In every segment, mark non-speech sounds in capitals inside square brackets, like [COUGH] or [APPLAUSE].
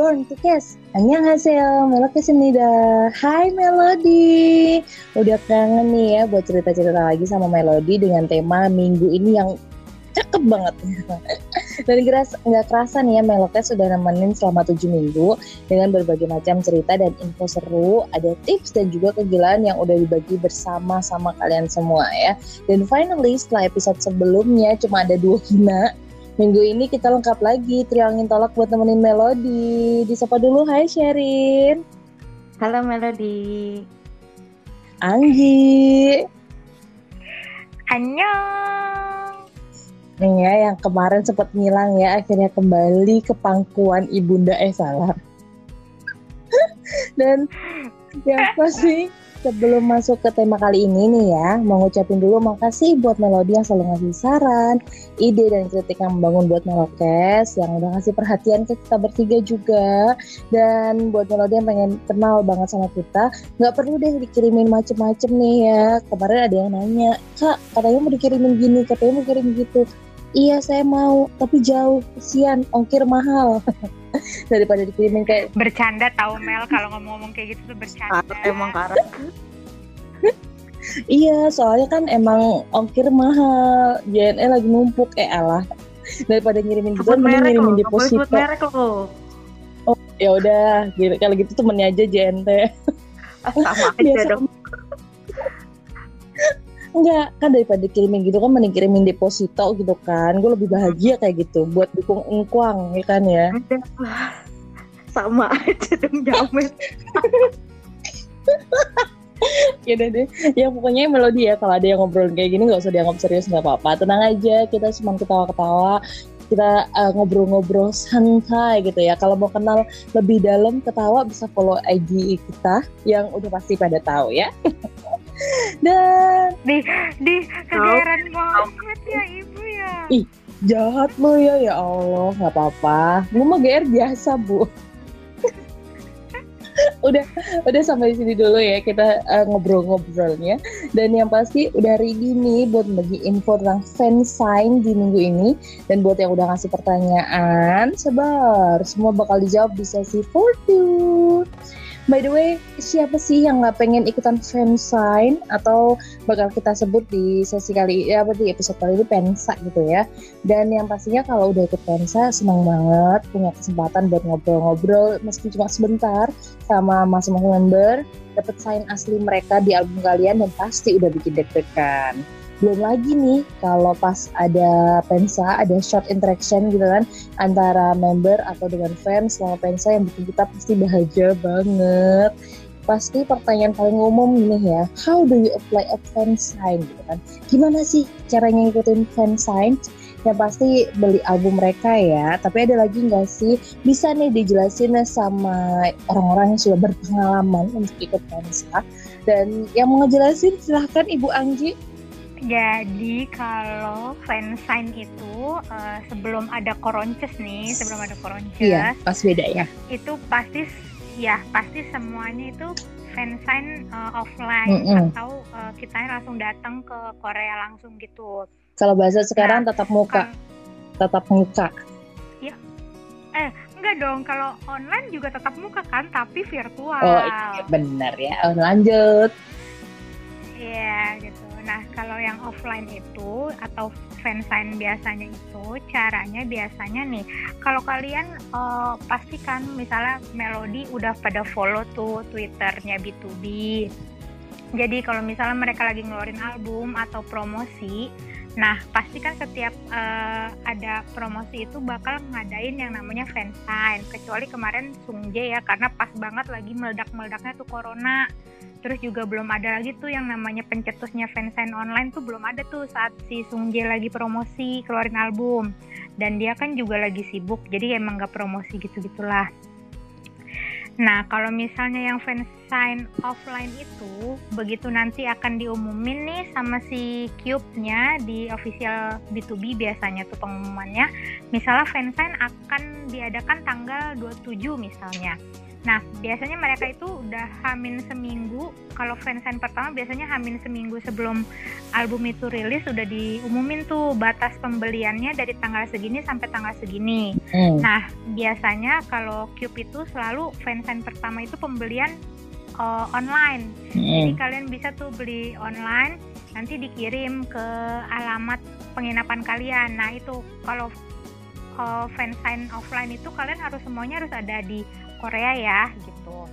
Born to Kiss. Annyeonghaseyo, Melodismida. Hai Melody. Udah kangen nih ya buat cerita-cerita lagi sama Melody dengan tema minggu ini yang cakep banget. [LAUGHS] Dan nggak kerasa nih ya Melokes sudah nemenin selama 7 minggu dengan berbagai macam cerita dan info seru, ada tips dan juga kegilaan yang udah dibagi bersama sama kalian semua ya. Dan finally setelah episode sebelumnya cuma ada dua hina, Minggu ini kita lengkap lagi trio angin tolak buat nemenin Melody. Disapa dulu, hai Sherin. Halo Melody. Anggi. Annyeong. Nih ya, yang kemarin sempat ngilang ya, akhirnya kembali ke pangkuan ibunda eh salah. [LAUGHS] Dan yang pasti Sebelum masuk ke tema kali ini nih ya, mau ngucapin dulu makasih buat Melodi yang selalu ngasih saran, ide dan kritik yang membangun buat Melokes, yang udah ngasih perhatian ke kita bertiga juga. Dan buat Melodi yang pengen kenal banget sama kita, nggak perlu deh dikirimin macem-macem nih ya. Kemarin ada yang nanya, Kak, katanya mau dikirimin gini, katanya mau kirim gitu. Iya saya mau, tapi jauh, kesian, ongkir mahal. [LAUGHS] daripada dikirimin kayak bercanda tahu Mel. Kalau ngomong-ngomong kayak gitu tuh bercanda. Emang karena [LAUGHS] iya soalnya kan emang ongkir mahal. JNE lagi numpuk. Eh alah. Daripada ngirimin gitu mending ngirimin deposito. merek lo oh ya udah. Gitu kalau gitu temennya aja JNT ah, sama [LAUGHS] aja dong Enggak, kan daripada dikirimin gitu kan mending kirimin deposito gitu kan. Gue lebih bahagia kayak gitu buat dukung engkuang ya kan ya. Sama aja dong jamet. [LAUGHS] ya deh deh ya pokoknya melodi ya kalau ada yang ngobrol kayak gini nggak usah dianggap serius nggak apa-apa tenang aja kita cuma ketawa-ketawa kita uh, ngobrol-ngobrol santai gitu ya kalau mau kenal lebih dalam ketawa bisa follow IG kita yang udah pasti pada tahu ya [LAUGHS] Dan di di kegeran banget ya ibu ya. Ih, jahat lo ya ya Allah, nggak apa-apa. Gue mah GR biasa, Bu. [LAUGHS] udah udah sampai sini dulu ya kita uh, ngobrol-ngobrolnya dan yang pasti udah ready nih buat bagi info tentang fansign di minggu ini dan buat yang udah ngasih pertanyaan sebar semua bakal dijawab di sesi 42 By the way, siapa sih yang nggak pengen ikutan fansign atau bakal kita sebut di sesi kali ya apa di episode kali ini pensa gitu ya. Dan yang pastinya kalau udah ikut pensa senang banget punya kesempatan buat ngobrol-ngobrol meski cuma sebentar sama masing-masing member, dapat sign asli mereka di album kalian dan pasti udah bikin deg-degan belum lagi nih kalau pas ada pensa ada short interaction gitu kan antara member atau dengan fans selama pensa yang bikin kita pasti bahagia banget. Pasti pertanyaan paling umum nih ya how do you apply a fan sign gitu kan? Gimana sih caranya ngikutin fan sign? Yang pasti beli album mereka ya tapi ada lagi nggak sih? Bisa nih dijelasin sama orang-orang yang sudah berpengalaman untuk ikut pensa. Dan yang mau ngejelasin silahkan Ibu Anggi jadi kalau fansign itu uh, sebelum ada koronces nih, sebelum ada koronces. Iya, pas beda ya. Itu pasti ya pasti semuanya itu fansign uh, offline mm -hmm. atau uh, kita langsung datang ke Korea langsung gitu. Kalau bahasa sekarang nah, tetap muka. Kan, tetap muka. Iya. Eh, enggak dong. Kalau online juga tetap muka kan, tapi virtual. Oh, iya benar ya. Oh, lanjut. Iya, gitu. Nah, kalau yang offline itu atau fansign biasanya itu caranya biasanya nih, kalau kalian uh, pastikan misalnya Melody udah pada follow tuh Twitternya B2B. Jadi kalau misalnya mereka lagi ngeluarin album atau promosi, nah pastikan setiap uh, ada promosi itu bakal ngadain yang namanya fansign. Kecuali kemarin Sungjae ya, karena pas banget lagi meledak-meledaknya tuh corona. Terus juga belum ada lagi tuh yang namanya pencetusnya fansign online tuh belum ada tuh saat si Sung Jae lagi promosi keluarin album. Dan dia kan juga lagi sibuk jadi emang gak promosi gitu gitulah Nah, kalau misalnya yang fansign offline itu, begitu nanti akan diumumin nih sama si Cube-nya di official B2B biasanya tuh pengumumannya. Misalnya fansign akan diadakan tanggal 27 misalnya. Nah, biasanya mereka itu udah hamin seminggu. Kalau fansign pertama biasanya hamin seminggu sebelum album itu rilis udah diumumin tuh batas pembeliannya dari tanggal segini sampai tanggal segini. Hmm. Nah, biasanya kalau Cube itu selalu fansign pertama itu pembelian uh, online. Hmm. Jadi kalian bisa tuh beli online, nanti dikirim ke alamat penginapan kalian. Nah, itu kalau uh, fansign offline itu kalian harus semuanya harus ada di Korea ya gitu.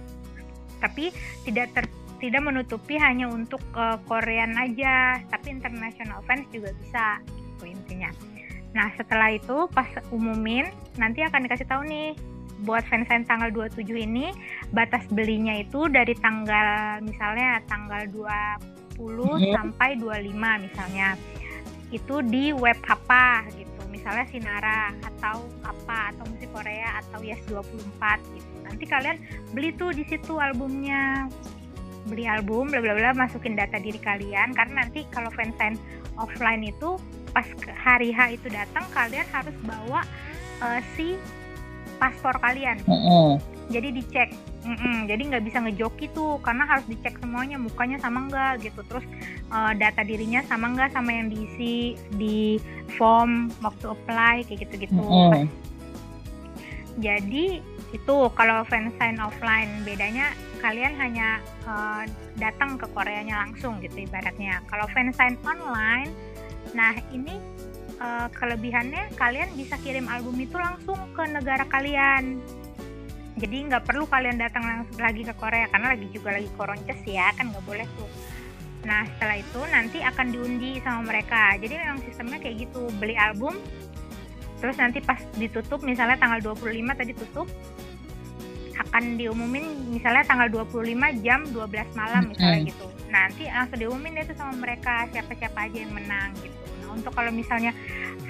Tapi tidak ter tidak menutupi hanya untuk uh, Korean aja tapi international fans juga bisa gitu intinya. Nah setelah itu pas umumin nanti akan dikasih tahu nih buat fansign tanggal 27 ini batas belinya itu dari tanggal misalnya tanggal 20 mm-hmm. sampai 25 misalnya. Itu di web apa gitu. Misalnya Sinara atau apa atau musik Korea atau Yes 24 gitu nanti kalian beli tuh di situ albumnya. Beli album bla bla bla masukin data diri kalian. Karena nanti kalau fansign offline itu pas hari H itu datang kalian harus bawa uh, si paspor kalian. Mm -hmm. jadi dicek. Mm -mm, jadi nggak bisa ngejoki tuh karena harus dicek semuanya mukanya sama enggak gitu. Terus uh, data dirinya sama enggak sama yang diisi di form waktu apply kayak gitu gitu mm -hmm. jadi itu kalau fansign offline bedanya kalian hanya uh, datang ke Koreanya langsung gitu ibaratnya. Kalau fansign online nah ini uh, kelebihannya kalian bisa kirim album itu langsung ke negara kalian. Jadi nggak perlu kalian datang langsung lagi ke Korea karena lagi juga lagi koronces ya kan nggak boleh tuh. Nah setelah itu nanti akan diundi sama mereka. Jadi memang sistemnya kayak gitu beli album terus nanti pas ditutup misalnya tanggal 25 tadi tutup akan diumumin misalnya tanggal 25 jam 12 malam misalnya gitu. Nanti langsung diumumin itu sama mereka siapa-siapa aja yang menang gitu. Nah untuk kalau misalnya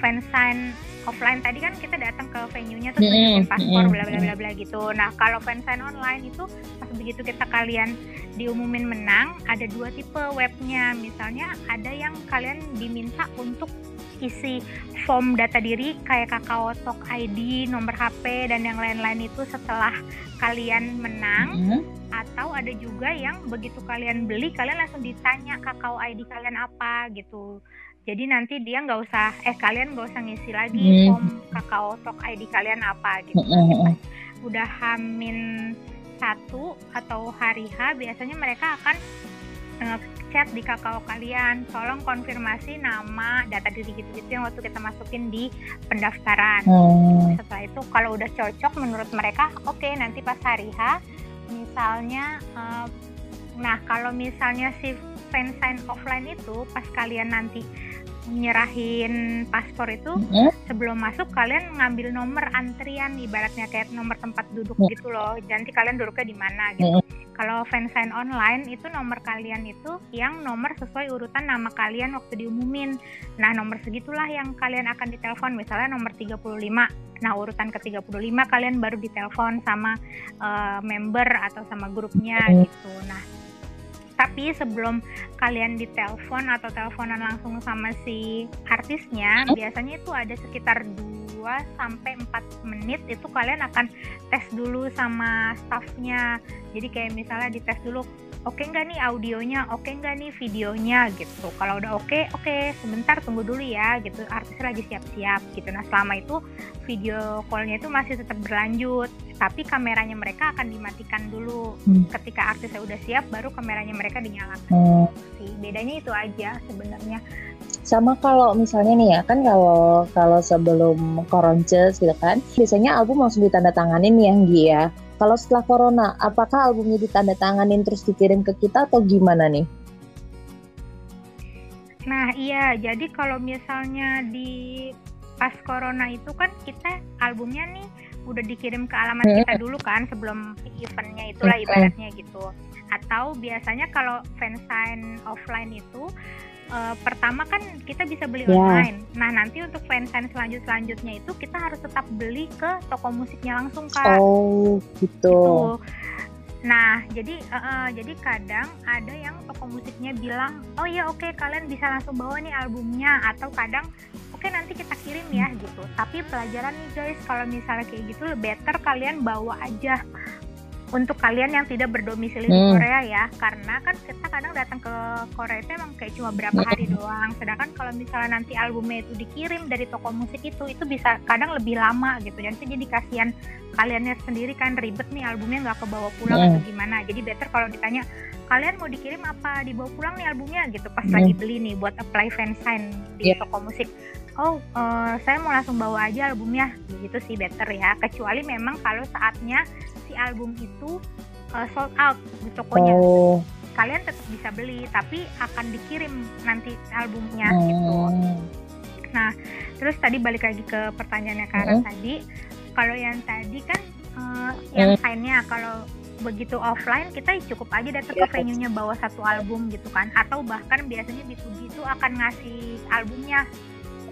fansign offline tadi kan kita datang ke venue-nya terus tunjukin paspor bla bla bla bla gitu. Nah kalau fansign online itu pas begitu kita kalian diumumin menang ada dua tipe webnya. Misalnya ada yang kalian diminta untuk isi form data diri kayak Kakao Talk ID, nomor HP dan yang lain-lain itu setelah kalian menang mm -hmm. atau ada juga yang begitu kalian beli kalian langsung ditanya Kakao ID kalian apa gitu. Jadi nanti dia nggak usah eh kalian nggak usah ngisi lagi mm -hmm. form Kakao Talk ID kalian apa gitu. Mm -hmm. Udah hamin satu atau hari H biasanya mereka akan uh, chat di kakao kalian tolong konfirmasi nama data diri gitu-gitu yang waktu kita masukin di pendaftaran hmm. setelah itu kalau udah cocok menurut mereka oke okay, nanti pas hari H misalnya uh, nah kalau misalnya si fansign offline itu pas kalian nanti nyerahin paspor itu mm-hmm. sebelum masuk kalian ngambil nomor antrian ibaratnya kayak nomor tempat duduk mm-hmm. gitu loh nanti kalian duduknya di mana gitu mm-hmm. kalau fansign online itu nomor kalian itu yang nomor sesuai urutan nama kalian waktu diumumin nah nomor segitulah yang kalian akan ditelepon misalnya nomor 35 nah urutan ke 35 kalian baru ditelepon sama uh, member atau sama grupnya mm-hmm. gitu nah tapi sebelum kalian ditelepon atau teleponan langsung sama si artisnya hmm? biasanya itu ada sekitar 2 sampai 4 menit itu kalian akan tes dulu sama staffnya jadi kayak misalnya dites dulu oke okay nggak nih audionya oke okay nggak nih videonya gitu. Kalau udah oke okay, oke okay, sebentar tunggu dulu ya gitu. Artisnya lagi siap-siap gitu. Nah selama itu video callnya itu masih tetap berlanjut tapi kameranya mereka akan dimatikan dulu. Hmm. ketika artisnya udah siap baru kameranya mereka dinyalakan. Hmm. sih bedanya itu aja sebenarnya. Sama kalau misalnya nih ya kan kalau kalau sebelum koronces gitu kan biasanya album langsung ditandatanganin ya Gi ya kalau setelah corona, apakah albumnya ditandatanganin terus dikirim ke kita atau gimana nih? Nah iya, jadi kalau misalnya di pas corona itu kan kita albumnya nih udah dikirim ke alamat hmm. kita dulu kan sebelum eventnya itulah ibaratnya gitu. Atau biasanya kalau fansign offline itu uh, pertama kan kita bisa beli yeah. online. Nah nanti untuk fansign selanjut selanjutnya itu kita harus tetap beli ke toko musiknya langsung kak. Oh gitu. gitu. Nah jadi uh, uh, jadi kadang ada yang toko musiknya bilang oh ya oke okay, kalian bisa langsung bawa nih albumnya atau kadang oke okay, nanti kita kirim ya gitu. Tapi pelajaran nih guys kalau misalnya kayak gitu better kalian bawa aja untuk kalian yang tidak berdomisili hmm. di Korea ya karena kan kita kadang datang ke Korea itu emang kayak cuma berapa hari hmm. doang sedangkan kalau misalnya nanti albumnya itu dikirim dari toko musik itu itu bisa kadang lebih lama gitu dan itu jadi kasihan kaliannya sendiri kan ribet nih albumnya nggak kebawa pulang hmm. atau gimana jadi better kalau ditanya kalian mau dikirim apa dibawa pulang nih albumnya gitu pas hmm. lagi beli nih buat apply fansign di yeah. toko musik oh uh, saya mau langsung bawa aja albumnya gitu sih better ya kecuali memang kalau saatnya album itu uh, sold out di tokonya oh. kalian tetap bisa beli tapi akan dikirim nanti albumnya hmm. gitu nah terus tadi balik lagi ke pertanyaannya Kara hmm. tadi kalau yang tadi kan uh, yang hmm. signnya kalau begitu offline kita cukup aja datang ke iya. venue-nya bawa satu album gitu kan atau bahkan biasanya di Tubi itu akan ngasih albumnya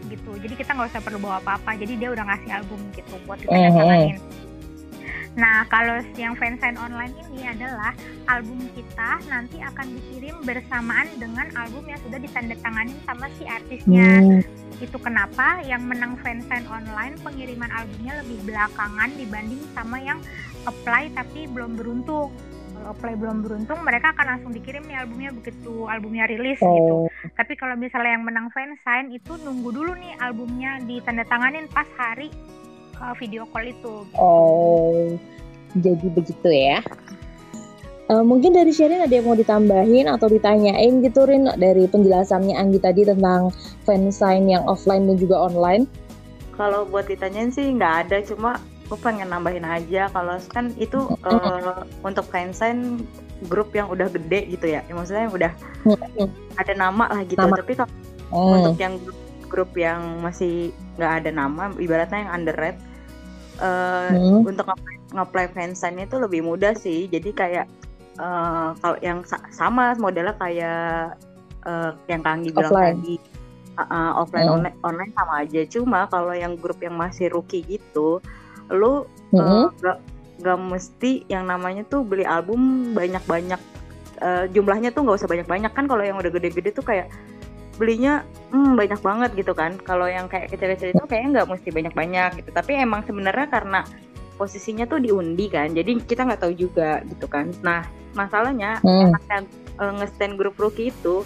gitu jadi kita nggak usah perlu bawa apa-apa jadi dia udah ngasih album gitu buat kita mm -hmm. Nah, kalau yang fansign online ini adalah album kita nanti akan dikirim bersamaan dengan album yang sudah ditandatangani sama si artisnya. Hmm. Itu kenapa yang menang fansign online pengiriman albumnya lebih belakangan dibanding sama yang apply tapi belum beruntung. Kalau apply belum beruntung, mereka akan langsung dikirim nih albumnya begitu albumnya rilis oh. gitu. Tapi kalau misalnya yang menang fansign itu nunggu dulu nih albumnya ditandatanganin pas hari uh, video call itu. Gitu. Oh, jadi begitu ya. Uh, mungkin dari Sherin ada yang mau ditambahin atau ditanyain gitu Rin dari penjelasannya Anggi tadi tentang fansign yang offline dan juga online. Kalau buat ditanyain sih nggak ada, cuma gue pengen nambahin aja kalau kan itu uh, untuk fansign grup yang udah gede gitu ya, ya maksudnya yang udah ada nama lah gitu. Nama. Tapi kalau hmm. untuk yang grup, grup yang masih nggak ada nama, ibaratnya yang underrated uh, hmm. untuk nge-play fansign itu lebih mudah sih. Jadi kayak uh, kalau yang sa sama modelnya kayak uh, yang Kanggi bilang tadi uh, uh, offline hmm. online online sama aja. Cuma kalau yang grup yang masih rookie gitu, lu hmm. uh, gak, gak mesti yang namanya tuh beli album banyak-banyak. Uh, jumlahnya tuh nggak usah banyak-banyak kan kalau yang udah gede-gede tuh kayak belinya hmm, banyak banget gitu kan. Kalau yang kayak kecil-kecil itu kayaknya nggak mesti banyak-banyak gitu. Tapi emang sebenarnya karena posisinya tuh diundi kan jadi kita nggak tahu juga gitu kan. Nah masalahnya hmm. enaknya uh, ngestand grup rookie itu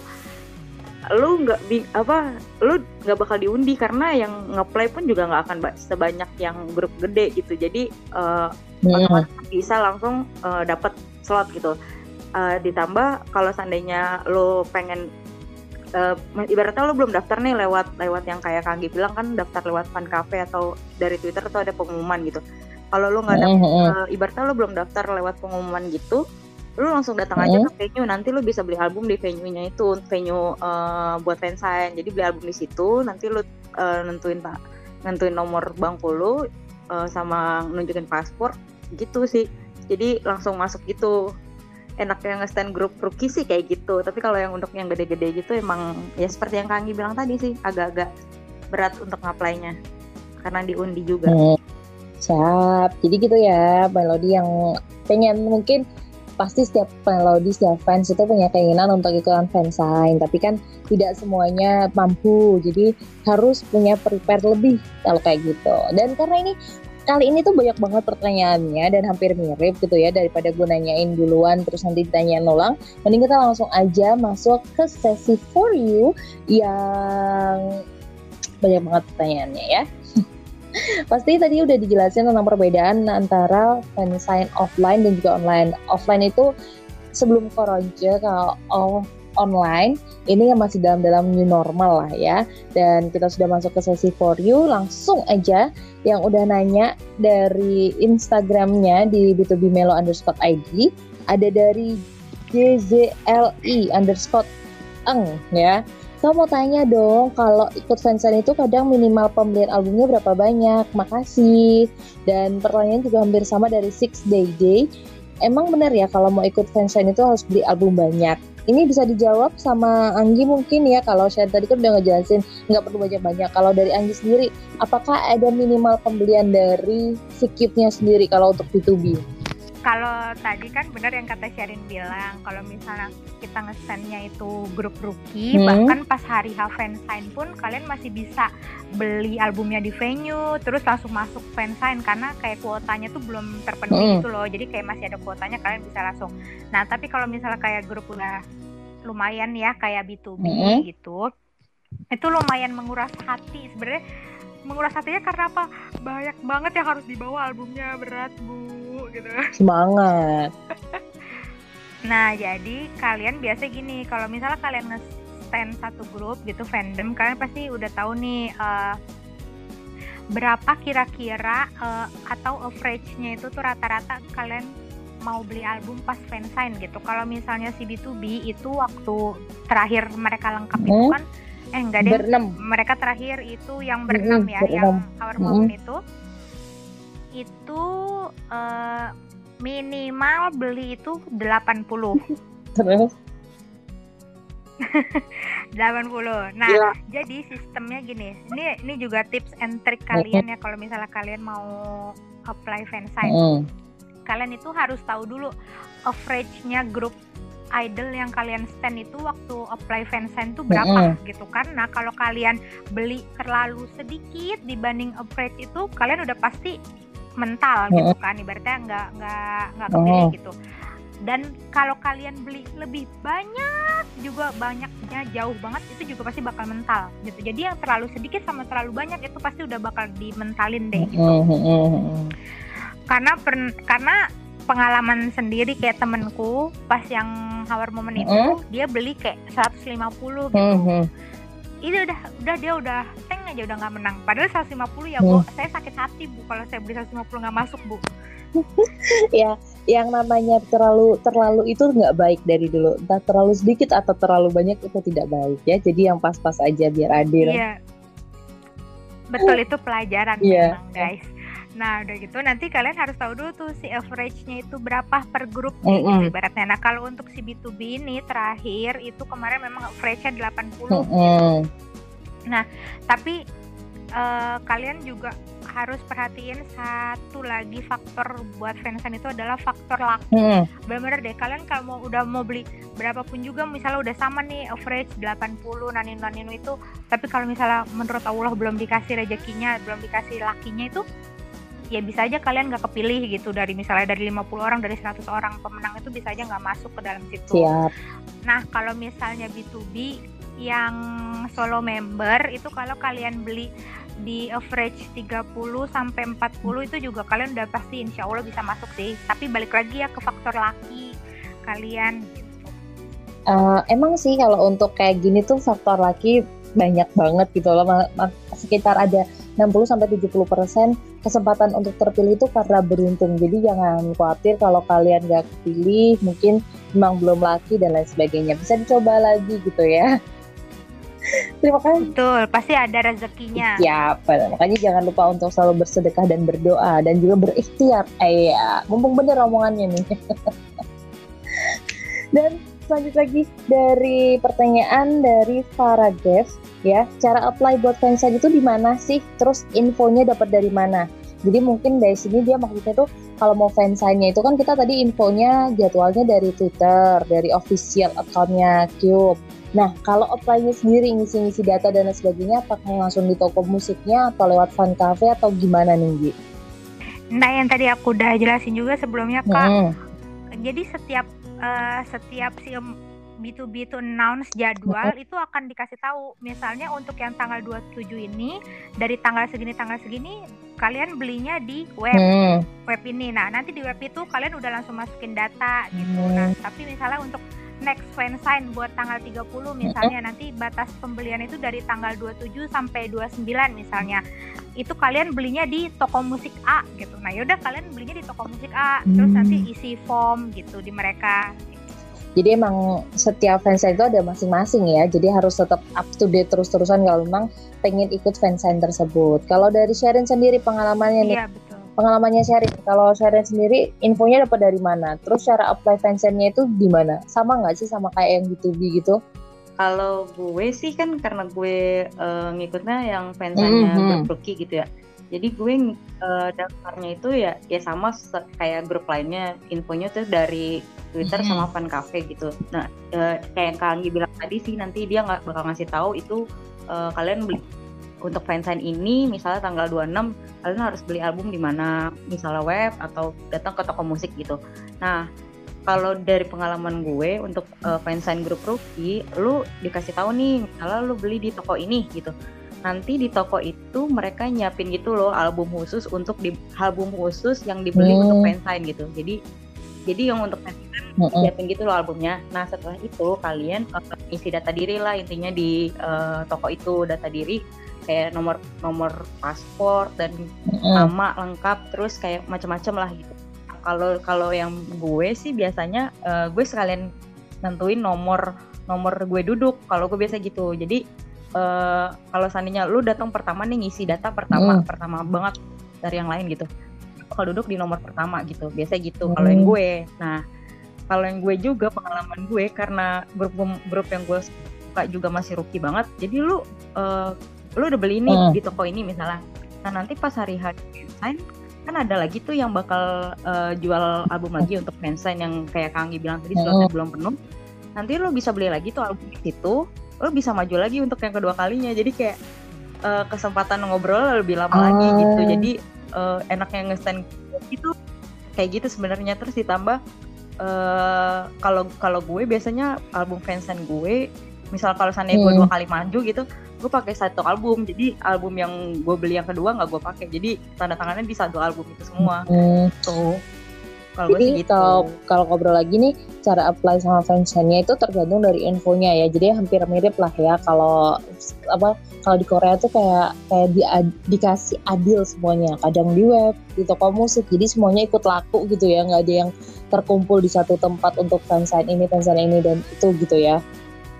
lu nggak apa lu nggak bakal diundi karena yang ngeplay pun juga nggak akan sebanyak yang grup gede gitu. Jadi uh, hmm. bisa langsung uh, dapat slot gitu. Uh, ditambah kalau seandainya lo pengen uh, ibaratnya lo belum daftar nih lewat lewat yang kayak Kanggi bilang kan daftar lewat fan cafe atau dari Twitter atau ada pengumuman gitu. Kalau lo nggak daftar, mm -hmm. uh, ibaratnya lo belum daftar lewat pengumuman gitu, lo langsung datang aja ke venue. Nanti lo bisa beli album di venue-nya itu, venue uh, buat fansign. Jadi beli album di situ, nanti lo uh, nentuin pak, nentuin nomor bangku lo uh, sama nunjukin paspor, gitu sih. Jadi langsung masuk gitu enaknya nge-stand grup rookie sih kayak gitu. Tapi kalau yang untuk yang gede-gede gitu emang ya seperti yang Kangi bilang tadi sih agak-agak berat untuk ngaplainya karena diundi juga. Hmm. siap. Jadi gitu ya melodi yang pengen mungkin pasti setiap melodi setiap fans itu punya keinginan untuk ikutan fansign. Tapi kan tidak semuanya mampu. Jadi harus punya prepare lebih kalau kayak gitu. Dan karena ini kali ini tuh banyak banget pertanyaannya dan hampir mirip gitu ya daripada gue nanyain duluan terus nanti ditanyain ulang mending kita langsung aja masuk ke sesi for you yang banyak banget pertanyaannya ya. [LAUGHS] Pasti tadi udah dijelasin tentang perbedaan antara fansign offline dan juga online offline itu sebelum koroja kalau online ini yang masih dalam dalam new normal lah ya dan kita sudah masuk ke sesi for you langsung aja yang udah nanya dari Instagramnya di b2b melo underscore id ada dari JZLI underscore eng ya saya mau tanya dong, kalau ikut fansign itu kadang minimal pembelian albumnya berapa banyak? Makasih. Dan pertanyaan juga hampir sama dari Six Day Day. Emang benar ya kalau mau ikut fansign itu harus beli album banyak? Ini bisa dijawab sama Anggi mungkin ya kalau saya tadi kan udah ngejelasin nggak perlu banyak-banyak. Kalau dari Anggi sendiri, apakah ada minimal pembelian dari si sendiri kalau untuk B2B? Kalau tadi kan benar yang kata Sherin bilang kalau misalnya kita ngesennya itu grup rookie hmm. bahkan pas hari fansign pun kalian masih bisa beli albumnya di venue terus langsung masuk fansign karena kayak kuotanya tuh belum terpenuhi hmm. gitu loh jadi kayak masih ada kuotanya kalian bisa langsung nah tapi kalau misalnya kayak grup udah lumayan ya kayak B2B hmm. gitu itu lumayan menguras hati sebenarnya menguras hatinya karena apa banyak banget yang harus dibawa albumnya berat bu gitu semangat [LAUGHS] nah jadi kalian biasa gini kalau misalnya kalian nge-stand satu grup gitu fandom kalian pasti udah tahu nih uh, berapa kira-kira uh, atau average-nya itu tuh rata-rata kalian mau beli album pas fansign gitu. Kalau misalnya si B2B itu waktu terakhir mereka lengkap hmm? itu kan eh enggak deh berenam. mereka terakhir itu yang berenam ya berenam. yang Our Moment hmm. itu itu uh, minimal beli itu 80. [LAUGHS] Terus [LAUGHS] 80. Nah, ya. jadi sistemnya gini. Ini ini juga tips and trick kalian ya kalau misalnya kalian mau apply fansign. Mm. Kalian itu harus tahu dulu average-nya grup idol yang kalian stand itu waktu apply fansign itu berapa mm. gitu kan. Nah, kalau kalian beli terlalu sedikit dibanding average itu, kalian udah pasti mental gitu kan ibaratnya nggak nggak nggak kepilih oh. gitu dan kalau kalian beli lebih banyak juga banyaknya jauh banget itu juga pasti bakal mental gitu jadi yang terlalu sedikit sama terlalu banyak itu pasti udah bakal dimentalin deh gitu karena per, karena pengalaman sendiri kayak temenku pas yang Hour Moment itu dia beli kayak 150 gitu. Itu udah udah dia udah teng aja udah nggak menang. Padahal 150 ya bu. Hmm. saya sakit hati bu kalau saya beli 150 nggak masuk bu. [LAUGHS] Ya yang namanya terlalu terlalu itu nggak baik dari dulu. Entah terlalu sedikit atau terlalu banyak itu tidak baik ya. Jadi yang pas-pas aja biar adil. Iya. Betul itu pelajaran yeah. memang guys Nah, udah gitu nanti kalian harus tahu dulu tuh si average-nya itu berapa per grup mm -hmm. gitu ibaratnya. Nah, kalau untuk si B2B ini terakhir itu kemarin memang average-nya 80. Mm -hmm. Nah, tapi uh, kalian juga harus perhatiin satu lagi faktor buat fansign itu adalah faktor laki. Hmm. Bener-bener deh kalian kalau mau udah mau beli berapapun juga misalnya udah sama nih average 80 nanin nanin itu tapi kalau misalnya menurut Allah belum dikasih rezekinya, belum dikasih lakinya itu ya bisa aja kalian nggak kepilih gitu dari misalnya dari 50 orang dari 100 orang pemenang itu bisa aja nggak masuk ke dalam situ. Siap. Nah kalau misalnya B2B yang solo member itu kalau kalian beli di average 30 sampai 40 itu juga kalian udah pasti insya Allah bisa masuk sih. Tapi balik lagi ya ke faktor laki kalian gitu. Uh, emang sih kalau untuk kayak gini tuh faktor laki banyak banget gitu loh sekitar ada 60 sampai 70 persen kesempatan untuk terpilih itu karena beruntung jadi jangan khawatir kalau kalian gak kepilih mungkin memang belum laki dan lain sebagainya bisa dicoba lagi gitu ya [LAUGHS] Terima kasih. Betul, pasti ada rezekinya. Ya, makanya jangan lupa untuk selalu bersedekah dan berdoa dan juga berikhtiar. Eh, ya, mumpung bener omongannya nih. [LAUGHS] dan lanjut lagi dari pertanyaan dari Farah Dev ya cara apply buat fansign itu di mana sih terus infonya dapat dari mana jadi mungkin dari sini dia maksudnya tuh kalau mau fansignnya itu kan kita tadi infonya jadwalnya dari Twitter dari official accountnya Cube nah kalau apply-nya sendiri ngisi-ngisi data dan lain sebagainya apakah langsung di toko musiknya atau lewat fan cafe atau gimana nih Gi? Nah yang tadi aku udah jelasin juga sebelumnya kak hmm. jadi setiap uh, setiap si B2B to announce jadwal itu akan dikasih tahu. Misalnya untuk yang tanggal 27 ini dari tanggal segini tanggal segini kalian belinya di web hmm. web ini. Nah, nanti di web itu kalian udah langsung masukin data gitu. Hmm. Nah, tapi misalnya untuk next fansign buat tanggal 30 misalnya hmm. nanti batas pembelian itu dari tanggal 27 sampai 29 misalnya. Itu kalian belinya di toko musik A gitu. Nah, yaudah kalian belinya di toko musik A, hmm. terus nanti isi form gitu di mereka jadi emang setiap fansign itu ada masing-masing ya. Jadi harus tetap up to date terus-terusan kalau memang pengen ikut fansign tersebut. Kalau dari Sharon sendiri pengalamannya nih. Iya, betul. Pengalamannya Sharon. Kalau Sharon sendiri infonya dapat dari mana? Terus cara apply fansignnya itu di mana? Sama nggak sih sama kayak yang B2B gitu? Kalau gue sih kan karena gue uh, ngikutnya yang fansignnya mm -hmm. gitu ya. Jadi gue uh, daftarnya itu ya ya sama kayak grup lainnya. Infonya tuh dari Twitter mm -hmm. sama fan cafe gitu. Nah, uh, kayak Kak Anggi bilang tadi sih nanti dia nggak bakal ngasih tahu itu uh, kalian beli untuk fansign ini misalnya tanggal 26 kalian harus beli album di mana misalnya web atau datang ke toko musik gitu. Nah, kalau dari pengalaman gue untuk uh, fansign grup rookie, lu dikasih tahu nih, misalnya lu beli di toko ini gitu. Nanti di toko itu mereka nyiapin gitu loh album khusus untuk di album khusus yang dibeli hmm. untuk fansign gitu. Jadi jadi yang untuk fansign hmm. nyiapin gitu loh albumnya. Nah setelah itu kalian uh, isi data diri lah intinya di uh, toko itu data diri kayak nomor nomor paspor dan mm. nama lengkap terus kayak macam-macam lah gitu kalau kalau yang gue sih biasanya uh, gue sekalian nentuin nomor nomor gue duduk kalau gue biasa gitu jadi uh, kalau seandainya lu datang pertama nih ngisi data pertama mm. pertama banget dari yang lain gitu kalau duduk di nomor pertama gitu biasa gitu mm. kalau yang gue nah kalau yang gue juga pengalaman gue karena grup grup yang gue suka juga masih rookie banget jadi lu uh, lu udah beli ini hmm. di toko ini misalnya nah nanti pas hari hari fansign kan ada lagi tuh yang bakal uh, jual album lagi untuk fansign yang kayak Kanggi bilang tadi slotnya hmm. belum penuh nanti lu bisa beli lagi tuh album itu lu bisa maju lagi untuk yang kedua kalinya jadi kayak uh, kesempatan ngobrol lebih lama hmm. lagi gitu oh. jadi uh, enaknya ngestand gitu kayak gitu sebenarnya terus ditambah kalau uh, kalau gue biasanya album fansign gue misal kalau seandainya hmm. gue dua kali maju gitu gue pakai satu album jadi album yang gue beli yang kedua nggak gue pakai jadi tanda tangannya di satu album itu semua hmm. tuh kalau jadi gitu. kalau kalau ngobrol lagi nih cara apply sama fansign-nya itu tergantung dari infonya ya. Jadi hampir mirip lah ya kalau apa kalau di Korea tuh kayak kayak di, dikasih adil semuanya. Kadang di web di toko musik jadi semuanya ikut laku gitu ya. Nggak ada yang terkumpul di satu tempat untuk fansign ini fansign ini dan itu gitu ya.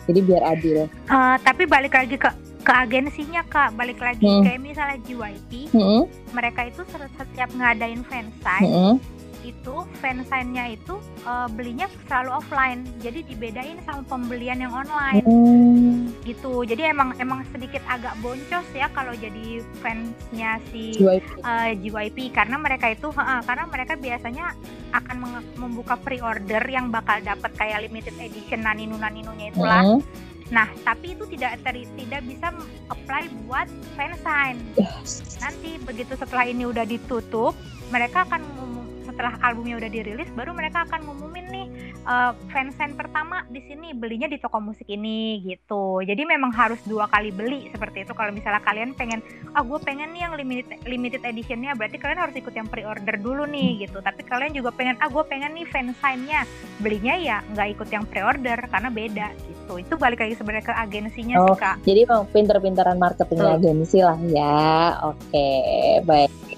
Jadi biar adil. Uh, tapi balik lagi ke ke agensinya kak. Balik lagi. Hmm. kayak misalnya JYP hmm. mereka itu setiap ngadain fansign hmm itu fansign-nya itu uh, belinya selalu offline jadi dibedain sama pembelian yang online hmm. gitu jadi emang emang sedikit agak boncos ya kalau jadi fansnya si JYP, uh, JYP karena mereka itu uh, karena mereka biasanya akan membuka pre-order yang bakal dapat kayak limited edition naninu naninunya itulah hmm. Nah, tapi itu tidak ter, tidak bisa apply buat fansign. Yes. Nanti begitu setelah ini udah ditutup, mereka akan setelah albumnya udah dirilis baru mereka akan ngumumin nih uh, fansign pertama di sini belinya di toko musik ini gitu. Jadi memang harus dua kali beli seperti itu. Kalau misalnya kalian pengen ah gue pengen nih yang limited limited editionnya berarti kalian harus ikut yang pre-order dulu nih gitu. Tapi kalian juga pengen ah gue pengen nih fansignnya belinya ya nggak ikut yang pre-order karena beda gitu. Itu balik lagi sebenarnya ke agensinya oh, sih kak. jadi pinter-pinteran marketingnya agensi lah ya. Oke okay, baik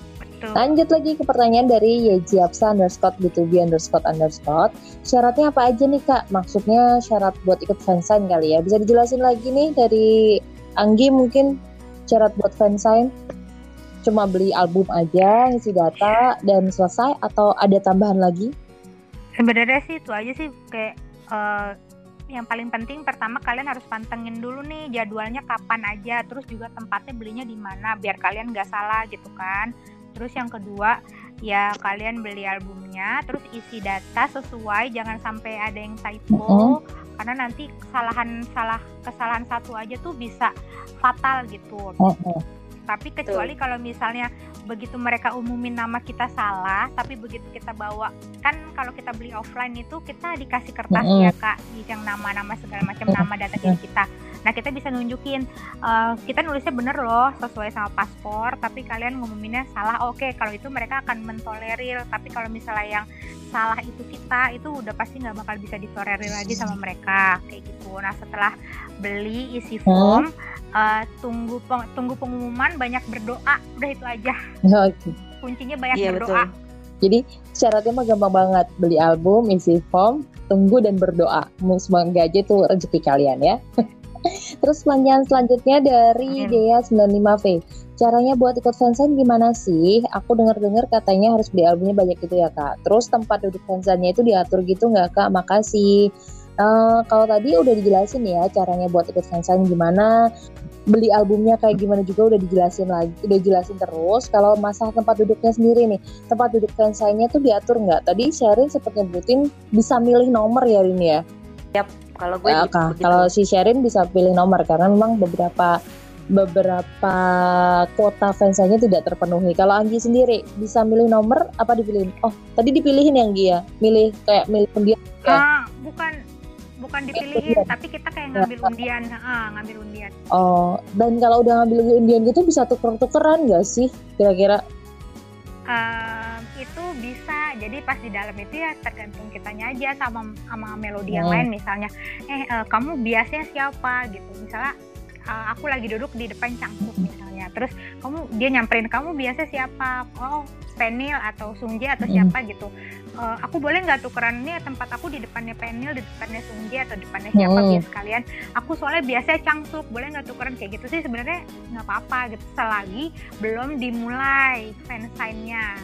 Betul. Lanjut lagi ke pertanyaan dari Yejiapsa underscore B2B underscore underscore. Syaratnya apa aja nih kak? Maksudnya syarat buat ikut fansign kali ya? Bisa dijelasin lagi nih dari Anggi mungkin syarat buat fansign? Cuma beli album aja, ngisi data, dan selesai atau ada tambahan lagi? Sebenarnya sih itu aja sih kayak uh, yang paling penting pertama kalian harus pantengin dulu nih jadwalnya kapan aja terus juga tempatnya belinya di mana biar kalian nggak salah gitu kan Terus yang kedua, ya kalian beli albumnya, terus isi data sesuai, jangan sampai ada yang typo, mm-hmm. karena nanti kesalahan salah kesalahan satu aja tuh bisa fatal gitu. Mm-hmm. Tapi kecuali kalau misalnya begitu mereka umumin nama kita salah tapi begitu kita bawa kan kalau kita beli offline itu kita dikasih kertas mm -hmm. ya kak yang nama-nama segala macam nama data diri kita nah kita bisa nunjukin uh, kita nulisnya bener loh sesuai sama paspor tapi kalian ngumuminnya salah. Oke okay, kalau itu mereka akan mentolerir tapi kalau misalnya yang salah itu kita itu udah pasti nggak bakal bisa ditolerir lagi sama mereka kayak gitu. Nah setelah beli isi form hmm uh, tunggu peng, tunggu pengumuman banyak berdoa udah itu aja. Okay. kuncinya banyak iya, berdoa. betul. jadi syaratnya mah gampang banget. Beli album isi form tunggu dan berdoa. Semoga aja tuh rezeki kalian ya [LAUGHS] Terus pertanyaan selanjutnya dari Dea 95V. Caranya buat ikut fansign gimana sih? Aku dengar-dengar katanya harus beli albumnya banyak gitu ya kak. Terus tempat duduk fansignnya itu diatur gitu nggak kak? Makasih. Uh, kalau tadi udah dijelasin ya caranya buat ikut fansign gimana. beli albumnya kayak gimana juga udah dijelasin lagi, udah jelasin terus. Kalau masalah tempat duduknya sendiri nih, tempat duduk fansign-nya tuh diatur nggak? Tadi Sherin sempat nyebutin bisa milih nomor ya Rin ya? Yap, kalau gue ya, gitu, kalau si Sherin bisa pilih nomor karena memang beberapa beberapa kuota fansanya tidak terpenuhi. Kalau Anggi sendiri bisa milih nomor apa dipilihin? Oh, tadi dipilihin yang Anggi ya? Milih kayak milih undian ya? Ah, bukan bukan dipilihin, ya. tapi kita kayak ngambil ya. undian, ah, ngambil undian. Oh, dan kalau udah ngambil undian gitu bisa tuker-tukeran gak sih kira-kira? Bisa jadi pas di dalam itu ya tergantung kitanya aja sama sama melodi yang hmm. lain. Misalnya eh uh, kamu biasanya siapa? Gitu. Misalnya uh, aku lagi duduk di depan cangkuk misalnya. Terus kamu dia nyamperin kamu biasa siapa? Oh Penil atau Sungje atau siapa? Mm. gitu. Uh, aku boleh nggak tukeran ini tempat aku di depannya Penil di depannya Sungje atau depannya siapa mm. biar sekalian? Aku soalnya biasa cangkuk. Boleh nggak tukeran kayak gitu sih? Sebenarnya nggak apa-apa gitu. Selagi belum dimulai fansign-nya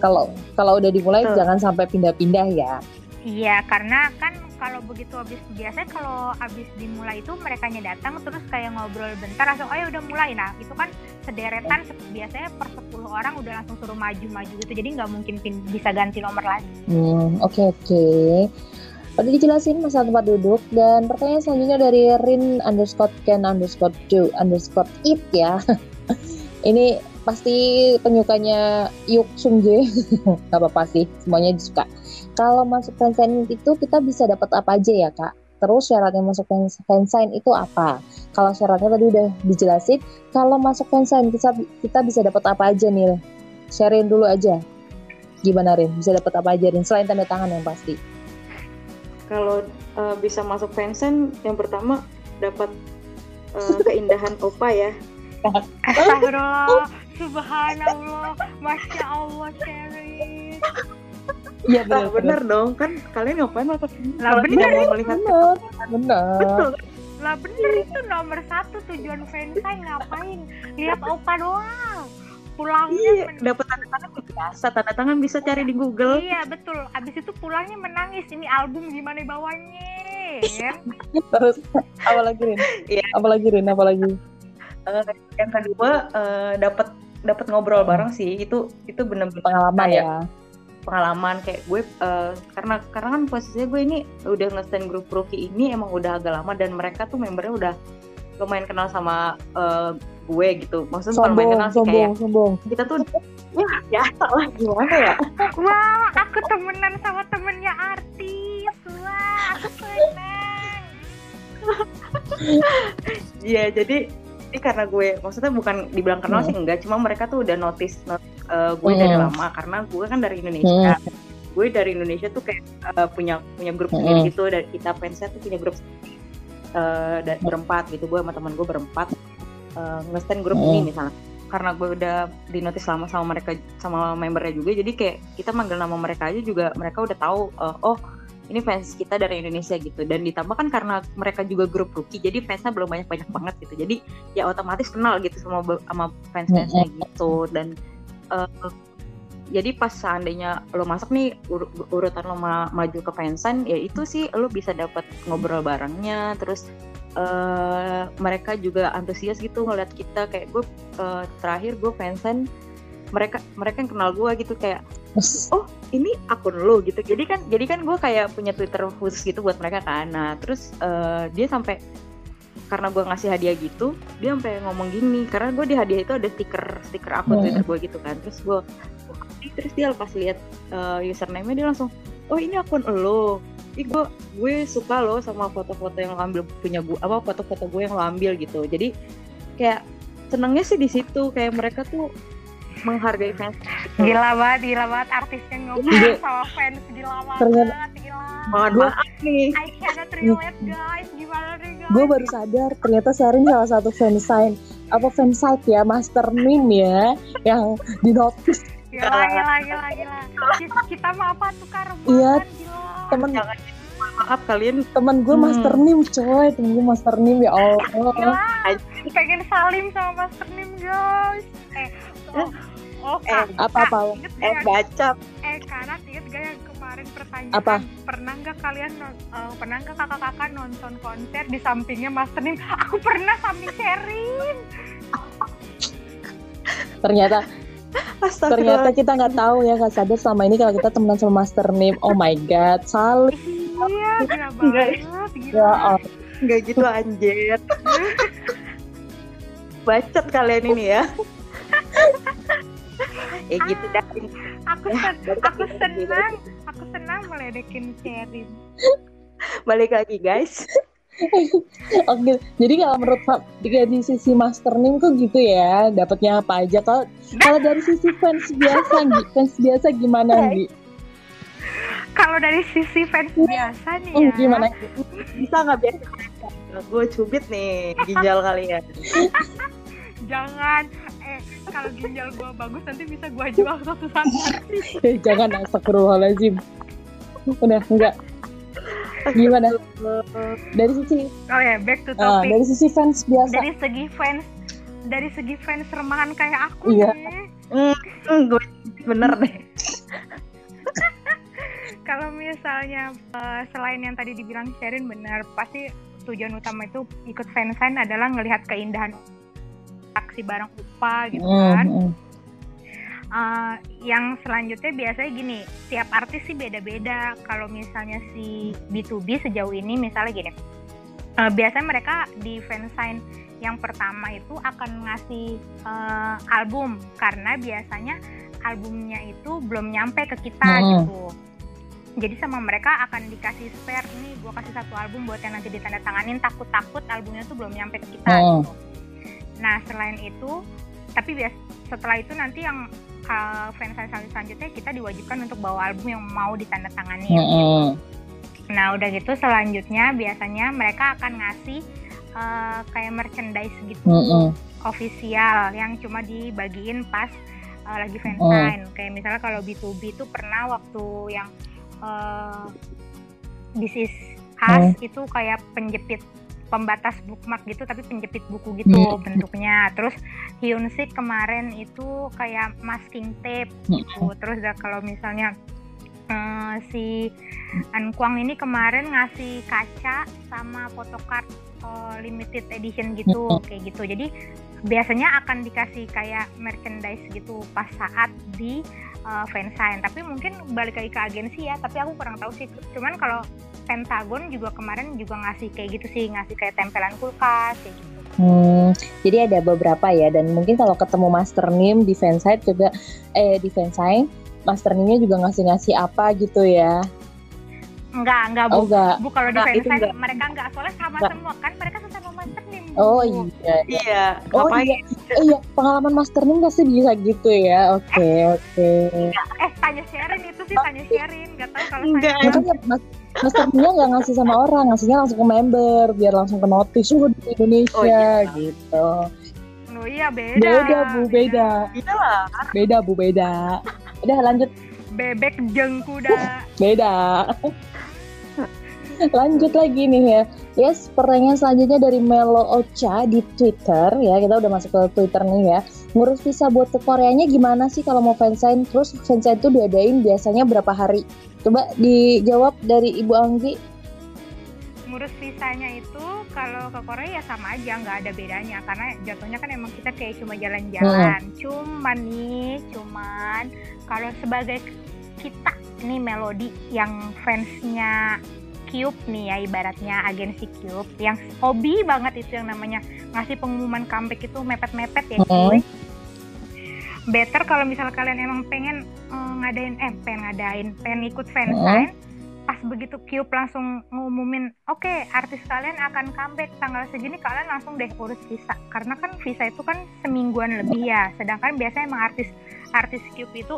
kalau kalau udah dimulai Tuh. jangan sampai pindah-pindah ya Iya, karena kan kalau begitu habis biasanya kalau habis dimulai itu mereka datang terus kayak ngobrol bentar langsung ayo udah mulai nah itu kan sederetan biasanya per 10 orang udah langsung suruh maju-maju gitu jadi nggak mungkin bisa ganti nomor lagi. Hmm, oke okay, oke. Okay. Udah dijelasin masalah tempat duduk dan pertanyaan selanjutnya dari Rin underscore Ken underscore Do underscore It ya. [LAUGHS] Ini pasti penyukanya Yuk Sung Jae, [LAUGHS] gak apa-apa sih, semuanya disuka kalau masuk fansign itu kita bisa dapat apa aja ya kak? Terus syaratnya masuk fansign itu apa? Kalau syaratnya tadi udah dijelasin, kalau masuk fansign kita, kita bisa dapat apa aja nih? Sharein dulu aja. Gimana Rin? Bisa dapat apa aja Rin? Selain tanda tangan yang pasti. Kalau uh, bisa masuk fansign, yang pertama dapat uh, keindahan opa ya. [LAUGHS] Astagfirullah, subhanallah, masya Allah, Sherin. Iya benar, nah, benar dong. Kan kalian ngapain masuk lah benar. mau melihat benar benar. Betul. Lah bener itu nomor satu tujuan fansign. Ngapain? Lihat opa doang. Pulangnya iya, dapat tanda tangan biasa. Tanda tangan bisa cari di Google. Iya betul. Abis itu pulangnya menangis. Ini album gimana bawanya ya. Terus apa lagi Rin? Iya. Apa lagi Rin? Apa lagi? Uh, yang kedua uh, dapat dapat ngobrol bareng sih itu itu benar-benar pengalaman ya? pengalaman kayak gue uh, karena karena kan posisinya gue ini udah nge grup rookie ini emang udah agak lama dan mereka tuh membernya udah lumayan kenal sama uh, gue gitu. Maksudnya sombong, lumayan kenal sih kayak sombong. kita tuh [LAUGHS] ya ya salah gimana ya? [LAUGHS] Wah aku temenan sama temennya artis. Wah aku seneng. Iya jadi ini karena gue maksudnya bukan dibilang kenal hmm. sih enggak cuma mereka tuh udah notice, notice uh, gue hmm. dari lama karena gue kan dari Indonesia hmm. gue dari Indonesia tuh kayak uh, punya punya grup hmm. sendiri gitu dan kita fansnya tuh punya grup uh, dan berempat gitu gue sama teman gue berempat uh, ngestand grup hmm. ini misalnya karena gue udah di notice lama sama mereka sama membernya juga jadi kayak kita manggil nama mereka aja juga mereka udah tahu uh, oh ini fans kita dari Indonesia gitu. Dan ditambah kan karena mereka juga grup rookie jadi fansnya belum banyak banyak banget gitu. Jadi ya otomatis kenal gitu sama sama fans fansnya gitu. Dan uh, jadi pas seandainya lo masuk nih ur urutan lo ma maju ke fansign ya itu sih lo bisa dapat ngobrol barengnya. Terus uh, mereka juga antusias gitu ngeliat kita. Kayak gue uh, terakhir gue fansign mereka mereka yang kenal gue gitu. Kayak oh ini akun lo gitu. Jadi kan jadi kan gue kayak punya twitter khusus gitu buat mereka kan. Nah terus uh, dia sampai karena gue ngasih hadiah gitu dia sampai ngomong gini. Karena gue di hadiah itu ada stiker stiker akun hmm. twitter gue gitu kan. Terus gue terus dia pas lihat uh, username-nya dia langsung oh ini akun lo Ih gue gue suka lo sama foto-foto yang lo ambil punya gue apa foto-foto gue yang lo ambil gitu. Jadi kayak senangnya sih di situ. Kayak mereka tuh menghargai fans. Gila banget gila banget. Artisnya ngobrol sama fans gila banget gila. Banget banget nih. I cannot relate guys. Gimana nih guys? Gue baru sadar ternyata Sarin salah satu fansign apa fansite ya master meme ya yang di notice. Gila gila gila gila. Kita mau apa? Tukar iya temen maaf kalian. temen gue hmm. master meme coy. Temen gue master meme ya Allah. Gila, pengen salim sama master meme guys. Eh oh, Oh, eh, apa apa? Eh, baca. Eh, karena inget gak yang kemarin pertanyaan apa? per pernah nggak kalian uh, pernah nggak kakak-kakak nonton konser di sampingnya Master Nim? Aku pernah samping Sherin. Ternyata Ternyata kita nggak tahu ya Kak sadar selama ini kalau kita temenan sama Master Nim. Oh my god, saling. Iya, gila [LAUGHS] banget. Gila. Ya, oh. Nggak gitu anjir. [LAUGHS] Bacot kalian ini ya. Ya gitu dah. Aku sen aku senang, aku senang meledekin Sherin. Balik lagi guys. Oke, jadi kalau menurut dari sisi Master Nim tuh gitu ya, dapatnya apa aja? Kalau kalau dari sisi fans biasa, fans biasa gimana, Gi? Kalau dari sisi fans biasa nih ya. Gimana? Bisa nggak biasa? Gue cubit nih ginjal kalian. [LAUGHS] Jangan, eh kalau ginjal gue bagus nanti bisa gue jual suatu saat nanti. Eh, jangan astagfirullahaladzim. Udah enggak. Gimana? Dari sisi oh ya back to uh, topic. dari sisi fans biasa. Dari segi fans dari segi fans remahan kayak aku iya. nih. Mm, mm, gue bener deh. [LAUGHS] Kalau misalnya uh, selain yang tadi dibilang Sherin benar pasti tujuan utama itu ikut fansign adalah ngelihat keindahan aksi bareng Upa gitu kan. mm, mm uh, yang selanjutnya biasanya gini tiap artis sih beda-beda. Kalau misalnya si B2B sejauh ini misalnya gini uh, biasanya mereka di fansign yang pertama itu akan ngasih uh, album. Karena biasanya albumnya itu belum nyampe ke kita hmm. gitu. Jadi sama mereka akan dikasih spare nih gue kasih satu album buat yang nanti ditandatanganin. Takut-takut albumnya tuh belum nyampe ke kita hmm. gitu nah selain itu tapi bias setelah itu nanti yang uh, fans selanjutnya kita diwajibkan untuk bawa album yang mau ditandatangani. Mm -hmm. Nah udah gitu selanjutnya biasanya mereka akan ngasih uh, kayak merchandise gitu mm -hmm. official yang cuma dibagiin pas uh, lagi fansign. Mm. Kayak misalnya kalau B2B itu pernah waktu yang uh, This is Us mm. itu kayak penjepit pembatas bookmark gitu tapi penjepit buku gitu hmm. bentuknya terus Hyunsik kemarin itu kayak masking tape gitu hmm. terus kalau misalnya uh, si Ankwang ini kemarin ngasih kaca sama photocard uh, limited edition gitu hmm. kayak gitu jadi biasanya akan dikasih kayak merchandise gitu pas saat di uh, fansign tapi mungkin balik lagi ke agensi ya tapi aku kurang tahu sih cuman kalau Pentagon juga kemarin juga ngasih kayak gitu sih, ngasih kayak tempelan kulkas kayak gitu. Hmm, jadi ada beberapa ya dan mungkin kalau ketemu Master Nim di fansite juga eh di fansign Master Nimnya juga ngasih-ngasih apa gitu ya. Enggak, enggak Bu. Oh, enggak. Bu kalau di fansign mereka enggak soalnya sama enggak. semua kan mereka sama Master Nim. Bu. Oh iya. Iya. Oh iya. Oh iya, pengalaman Master Nim pasti bisa gitu ya. Oke, okay, eh, oke. Okay. Eh, tanya Sherin itu sih tanya Sherin, enggak tahu kalau enggak. saya. Master Mia nggak ngasih sama orang, ngasihnya langsung ke member biar langsung ke notice oh, di Indonesia oh, iya. gitu. Oh iya beda. Beda bu beda. Beda lah. Beda bu beda. Udah lanjut. Bebek jengkuda. beda. lanjut lagi nih ya. Yes, pertanyaan selanjutnya dari Melo Ocha di Twitter ya. Kita udah masuk ke Twitter nih ya. Ngurus visa buat ke Koreanya gimana sih kalau mau fansign? Terus fansign itu diadain biasanya berapa hari? Coba dijawab dari Ibu Anggi. Ngurus visanya itu kalau ke Korea ya sama aja, nggak ada bedanya karena jatuhnya kan emang kita kayak cuma jalan-jalan. Hmm. Cuman nih, cuman kalau sebagai kita nih Melody yang fansnya Cube nih ya ibaratnya agensi Cube yang hobi banget itu yang namanya ngasih pengumuman comeback itu mepet-mepet ya cuy. Hmm better kalau misalnya kalian emang pengen uh, ngadain eh pengen ngadain pengen ikut fansign mm pas begitu Cube langsung ngumumin oke okay, artis kalian akan comeback tanggal segini kalian langsung deh urus visa. Karena kan visa itu kan semingguan lebih ya sedangkan biasanya emang artis artis Cube itu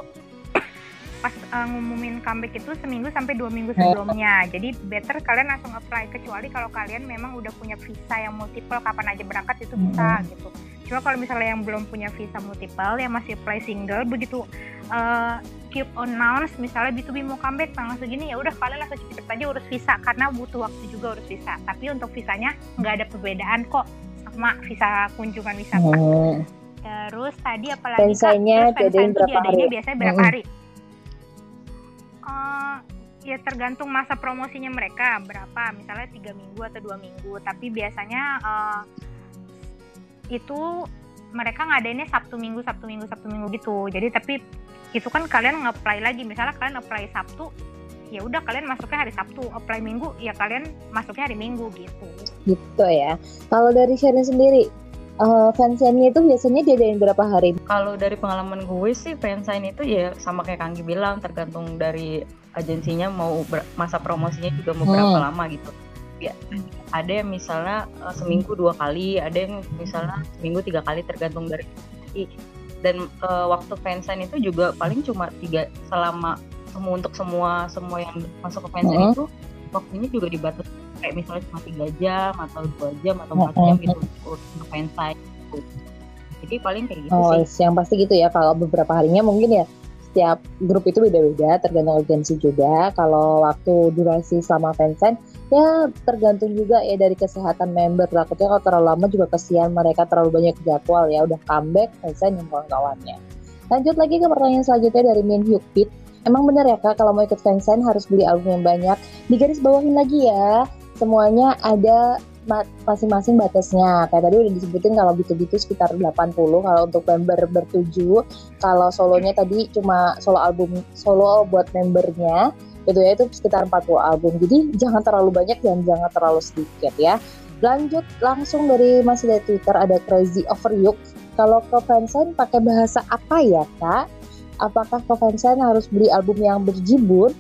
pas uh, ngumumin comeback itu seminggu sampai dua minggu [LAUGHS] sebelumnya. Jadi better kalian langsung apply kecuali kalau kalian memang udah punya visa yang multiple kapan aja berangkat itu bisa gitu. Cuma kalau misalnya yang belum punya visa multiple yang masih apply single begitu uh, Cube announce misalnya B2B mau comeback tanggal segini ya udah kalian langsung cepet aja urus visa karena butuh waktu juga urus visa. Tapi untuk visanya nggak ada perbedaan kok sama visa kunjungan wisata. Hmm. Terus tadi apalagi kak, terus berapa hari? biasanya berapa hmm. hari? Uh, ya tergantung masa promosinya mereka. Berapa? Misalnya tiga minggu atau dua minggu. Tapi biasanya uh, itu mereka ngadainnya sabtu minggu sabtu minggu sabtu minggu gitu. Jadi tapi itu kan kalian nge-apply lagi. Misalnya kalian apply sabtu ya udah kalian masuknya hari sabtu. Apply minggu ya kalian masuknya hari minggu gitu. Gitu ya. Kalau dari Sharon sendiri uh, fansign itu biasanya diadain berapa hari? Kalau dari pengalaman gue sih fansign itu ya sama kayak Kanggi bilang tergantung dari agensinya mau masa promosinya juga mau berapa hmm. lama gitu. Ya, ada yang misalnya uh, seminggu dua kali, ada yang misalnya seminggu tiga kali tergantung dari dan uh, waktu fansign itu juga paling cuma tiga selama semua untuk semua semua yang masuk ke fansign uh -huh. itu waktunya juga dibatasi kayak misalnya cuma tiga jam atau dua jam atau empat jam itu untuk fansign gitu. jadi paling kayak gitu oh, sih. yang pasti gitu ya kalau beberapa harinya mungkin ya setiap grup itu beda-beda tergantung agensi juga. Kalau waktu durasi selama fansign ya tergantung juga ya dari kesehatan member. Takutnya kalau terlalu lama juga kesian mereka terlalu banyak jadwal ya udah comeback fansign yang kawan-kawannya. Lanjut lagi ke pertanyaan selanjutnya dari Min Hyuk Pit. Emang bener ya kak, kalau mau ikut fansign harus beli album yang banyak. Di garis bawahin lagi ya, semuanya ada masing-masing batasnya. Kayak tadi udah disebutin kalau gitu-gitu sekitar 80 kalau untuk member bertujuh. Kalau solonya tadi cuma solo album solo buat membernya itu ya itu sekitar 40 album. Jadi jangan terlalu banyak dan jangan terlalu sedikit ya. Lanjut langsung dari masih dari Twitter ada Crazy Over You. Kalau ke fansign pakai bahasa apa ya kak? Apakah ke fansign harus beli album yang berjibun?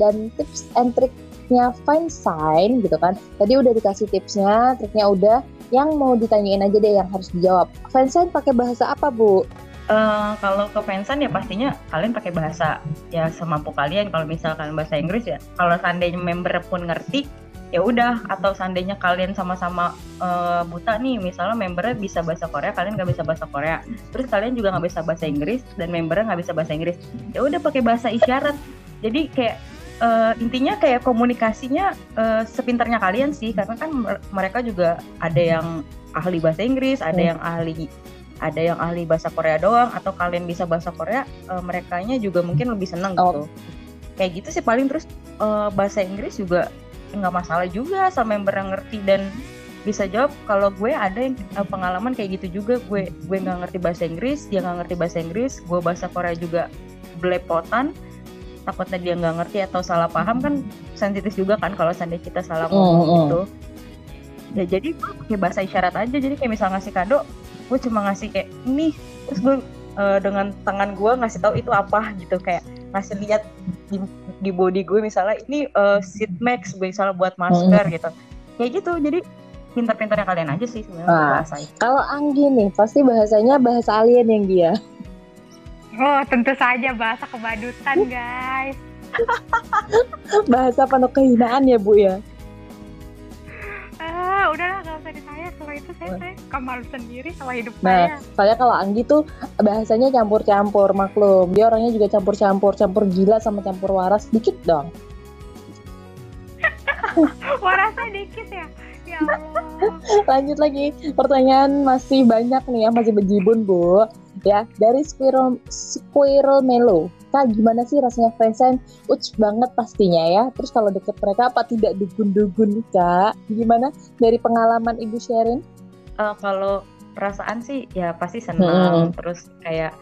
Dan tips and trick tipsnya fine sign gitu kan. Tadi udah dikasih tipsnya, triknya udah. Yang mau ditanyain aja deh yang harus dijawab. Fansign pakai bahasa apa, Bu? Uh, kalau ke fansign ya pastinya kalian pakai bahasa ya semampu kalian. Kalau misalkan bahasa Inggris ya, kalau seandainya member pun ngerti, ya udah atau seandainya kalian sama-sama uh, buta nih misalnya membernya bisa bahasa Korea kalian nggak bisa bahasa Korea terus kalian juga nggak bisa bahasa Inggris dan membernya nggak bisa bahasa Inggris ya udah pakai bahasa isyarat jadi kayak uh, intinya kayak komunikasinya uh, sepintarnya kalian sih karena kan mereka juga ada yang ahli bahasa Inggris, ada hmm. yang ahli ada yang ahli bahasa Korea doang atau kalian bisa bahasa Korea, uh, merekanya juga mungkin lebih seneng gitu. Oh. Kayak gitu sih paling terus uh, bahasa Inggris juga nggak masalah juga sama yang yang ngerti dan bisa jawab kalau gue ada yang pengalaman kayak gitu juga gue gue nggak ngerti bahasa Inggris dia nggak ngerti bahasa Inggris gue bahasa Korea juga belepotan takutnya dia nggak ngerti atau salah paham kan sensitif juga kan kalau seandainya kita salah oh, ngomong mm, gitu. Ya jadi gue pakai bahasa isyarat aja. Jadi kayak misal ngasih kado gue cuma ngasih kayak ini terus gue uh, dengan tangan gue ngasih tahu itu apa gitu. Kayak ngasih lihat di, di body gue misalnya ini uh, seat max misalnya buat masker mm. gitu. Kayak gitu. Jadi pintar-pintarnya kalian aja sih sebenarnya nah, Kalau Anggi nih pasti bahasanya bahasa alien yang dia. Oh, tentu saja bahasa kebadutan, guys. [LAUGHS] bahasa penuh kehinaan ya, Bu ya. Ah, udahlah gak usah ditanya kalau itu saya, saya malu sendiri sama hidup nah, saya. Saya kalau Anggi tuh bahasanya campur-campur maklum. Dia orangnya juga campur-campur, campur gila sama campur waras dikit dong. [LAUGHS] Warasnya dikit ya. Ya Allah. [LAUGHS] Lanjut lagi. Pertanyaan masih banyak nih ya, masih bejibun, Bu ya dari Squirrel Squirrel Melo. Kak gimana sih rasanya fansign uts banget pastinya ya. Terus kalau deket mereka apa tidak dugun-dugun kak? Gimana dari pengalaman ibu Sherin? Uh, kalau perasaan sih ya pasti senang. Hmm. terus kayak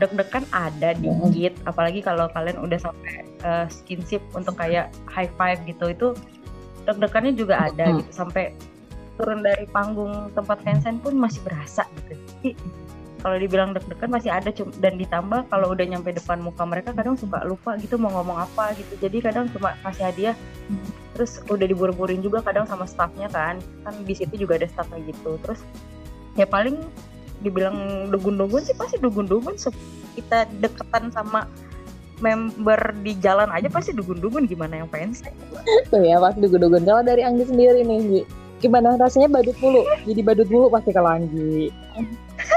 deg-degan ada dikit. Hmm. apalagi kalau kalian udah sampai uh, skinship untuk kayak high five gitu itu deg-degannya juga ada hmm. gitu. Sampai turun dari panggung tempat fansign pun masih berasa gitu kalau dibilang deg-degan masih ada dan ditambah kalau udah nyampe depan muka mereka kadang suka lupa gitu mau ngomong apa gitu. Jadi kadang cuma kasih hadiah terus udah diburu-buruin juga kadang sama staffnya kan. Kan di situ juga ada staffnya gitu. Terus ya paling dibilang dugun-dugun sih pasti dugun-dugun kita deketan sama member di jalan aja pasti dugun-dugun gimana yang fans tuh ya pasti dugun-dugun. Kalau dari Anggi sendiri nih gimana rasanya badut mulu? Jadi badut mulu pasti kalau Anggi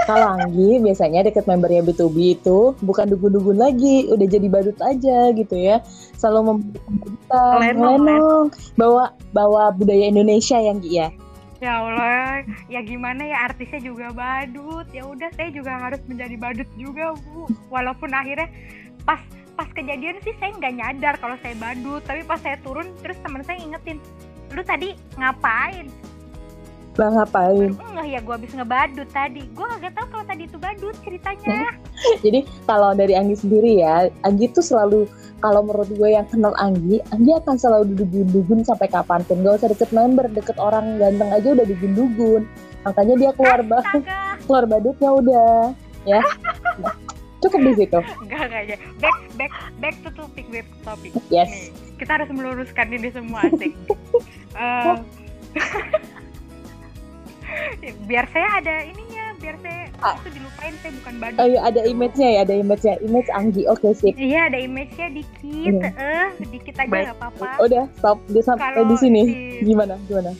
kalau Anggi biasanya deket membernya B2B itu bukan dugun-dugun lagi, udah jadi badut aja gitu ya. Selalu memberikan lenong, bawa bawa budaya Indonesia yang ya. Ya Allah, ya gimana ya artisnya juga badut. Ya udah saya juga harus menjadi badut juga, Bu. Walaupun akhirnya pas pas kejadian sih saya nggak nyadar kalau saya badut tapi pas saya turun terus teman saya ingetin lu tadi ngapain lah ngapain? Enggak ya gue habis ngebadut tadi. Gue gak tahu kalau tadi itu badut ceritanya. [LAUGHS] Jadi kalau dari Anggi sendiri ya Anggi tuh selalu kalau menurut gue yang kenal Anggi Anggi akan selalu duduk-dugun sampai kapan pun. Gak usah deket member deket orang ganteng aja udah dugun-dugun makanya dia keluar banget [LAUGHS] keluar badutnya udah ya. Cukup di situ. Enggak enggak aja. Back back back to topic back to topic. Yes. Nih, kita harus meluruskan ini semua asik. Uh, [LAUGHS] biar saya ada ininya biar saya ah. itu dilupain saya bukan badut. Oh iya ada image-nya ya ada image-nya. Image Anggi oke okay, sip. Iya ada image-nya dikit eh uh, dikit aja nggak apa-apa. Udah stop. Di sampai di sini. si... gimana gimana?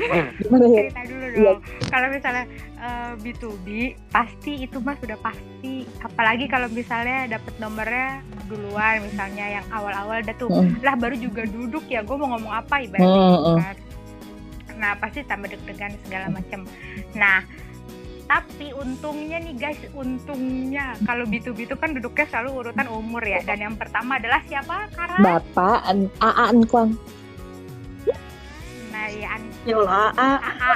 [LAUGHS] Gimana ya? Cerita dulu dong. Iya. kalau misalnya uh, B2B pasti itu mas sudah pasti. Apalagi kalau misalnya dapat nomornya duluan misalnya yang awal-awal udah tuh. Mm. lah baru juga duduk ya gue mau ngomong apa ibaratnya mm, mm. kan nah pasti tambah deg-degan segala macam. Nah tapi untungnya nih guys untungnya kalau B2B itu kan duduknya selalu urutan umur ya. Dan yang pertama adalah siapa Kara? Bapak An Aa Ankwang nah ya An. Allah Aa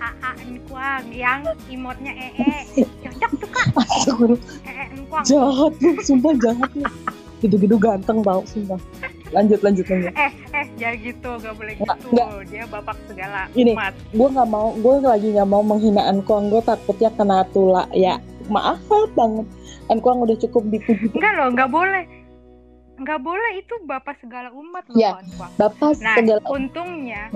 Aa Ankwang yang imotnya ee cocok tuh kak. Ee Ankwang jahat sumpah jahat. Gitu-gitu ganteng tau sumpah lanjut lanjut lanjut. Eh eh jangan gitu gak boleh gitu. nggak. dia bapak segala ini gue nggak mau gue lagi nggak mau menghina Ankuang gue takutnya kena tula. Ya maaf banget. Ankuang udah cukup dipuji. Enggak loh nggak boleh. Nggak boleh itu bapak segala umat loh ya, bapak nah, segala untungnya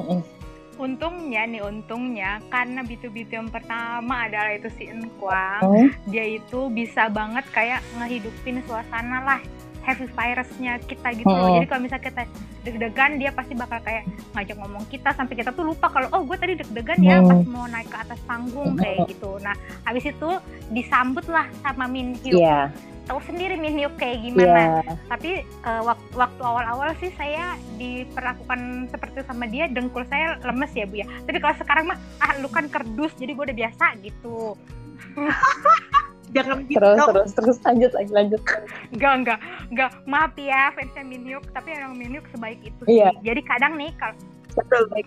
untungnya nih untungnya karena bitu-bitu yang pertama adalah itu si Enkwang hmm? dia itu bisa banget kayak ngehidupin suasana lah heavy virusnya kita gitu loh. Jadi kalau misalnya kita deg-degan dia pasti bakal kayak ngajak ngomong kita sampai kita tuh lupa kalau oh gue tadi deg-degan ya pas mau naik ke atas panggung kayak gitu. Nah habis itu disambut lah sama Min Hyuk. Yeah. Tahu sendiri Min Hyuk kayak gimana. Yeah. Tapi uh, wak waktu awal-awal sih saya diperlakukan seperti sama dia dengkul saya lemes ya bu ya. Tapi kalau sekarang mah ah lu kan kerdus jadi gue udah biasa gitu. [LAUGHS] jangan gitu terus terus terus. Lanjut lagi lanjut. Enggak enggak enggak. Maaf ya fansnya Minhyuk tapi orang Minhyuk sebaik itu sih. Iya. jadi kadang nih kalau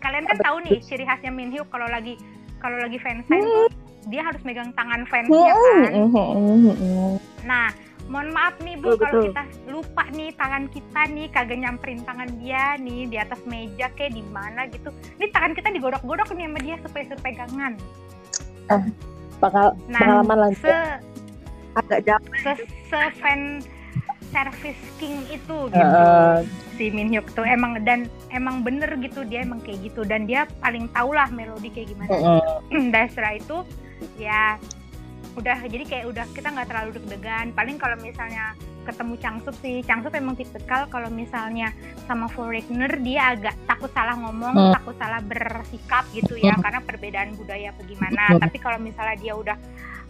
kalian kan tahu nih ciri khasnya Minhyuk kalau lagi kalau lagi fansign hmm. tuh dia harus megang tangan fansnya hmm. kan. hmm. nah mohon maaf nih bu kalau kita lupa nih tangan kita nih kagak nyamperin tangan dia nih di atas meja kayak di mana gitu. Ini tangan kita digodok-godok nih sama dia supaya pegangan ah, bakal nah, pengalaman lanjut. agak jauh. se, se fan service king itu gitu. Uh, si Min Hyuk tuh. Emang dan emang bener gitu. Dia emang kayak gitu. Dan dia paling tau lah melodi kayak gimana. Uh, dan setelah itu ya udah. Jadi kayak udah kita nggak terlalu deg-degan. Paling kalau misalnya ketemu Changsup sih. Changsup emang tipikal kalau misalnya sama foreigner dia agak takut salah ngomong uh, takut salah bersikap gitu ya uh, karena perbedaan budaya bagaimana uh, tapi kalau misalnya dia udah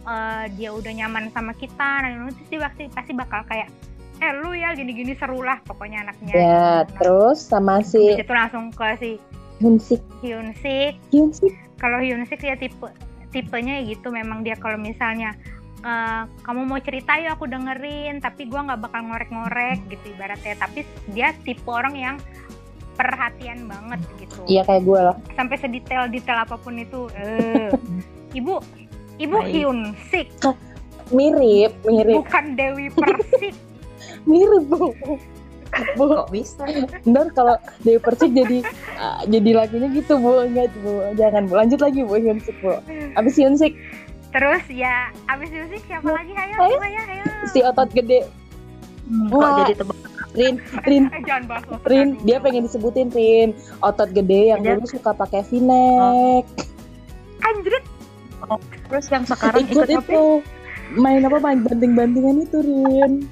uh, dia udah nyaman sama kita nah itu sih pasti pasti bakal kayak eh lu ya gini-gini seru lah pokoknya anaknya. Ya gitu. terus sama si itu langsung ke si Hyunsik. Hyunsik. Hyunsik. Kalau Hyunsik ya tipe tipenya ya gitu memang dia kalau misalnya uh, kamu mau cerita ya aku dengerin tapi gue nggak bakal ngorek-ngorek gitu ibaratnya tapi dia tipe orang yang perhatian banget gitu iya kayak gue loh sampai sedetail detail apa pun itu uh, [LAUGHS] ibu Ibu Hyun Sik. Mirip, mirip. Bukan Dewi [LAUGHS] Persik. mirip, Bu. Bu. Kok bisa? Ntar kalau Dewi Persik jadi uh, jadi lagunya gitu, Bu. Enggak, Bu. Jangan, Bu. Lanjut lagi, Bu. Hyun Sik, Bu. Abis Hyun Sik. Terus ya, abis Hyun Sik siapa lagi? Ayo, ayo, ayo, ayo. Si otot gede. Hmm, Wah, jadi tebak? Rin, [LAUGHS] Rin, eh, Rin, dia pengen disebutin Rin, otot gede yang dulu suka pakai v-neck. Anjrit, terus yang sekarang ikut, ikut itu. main apa? Main banting-bantingan itu Rin.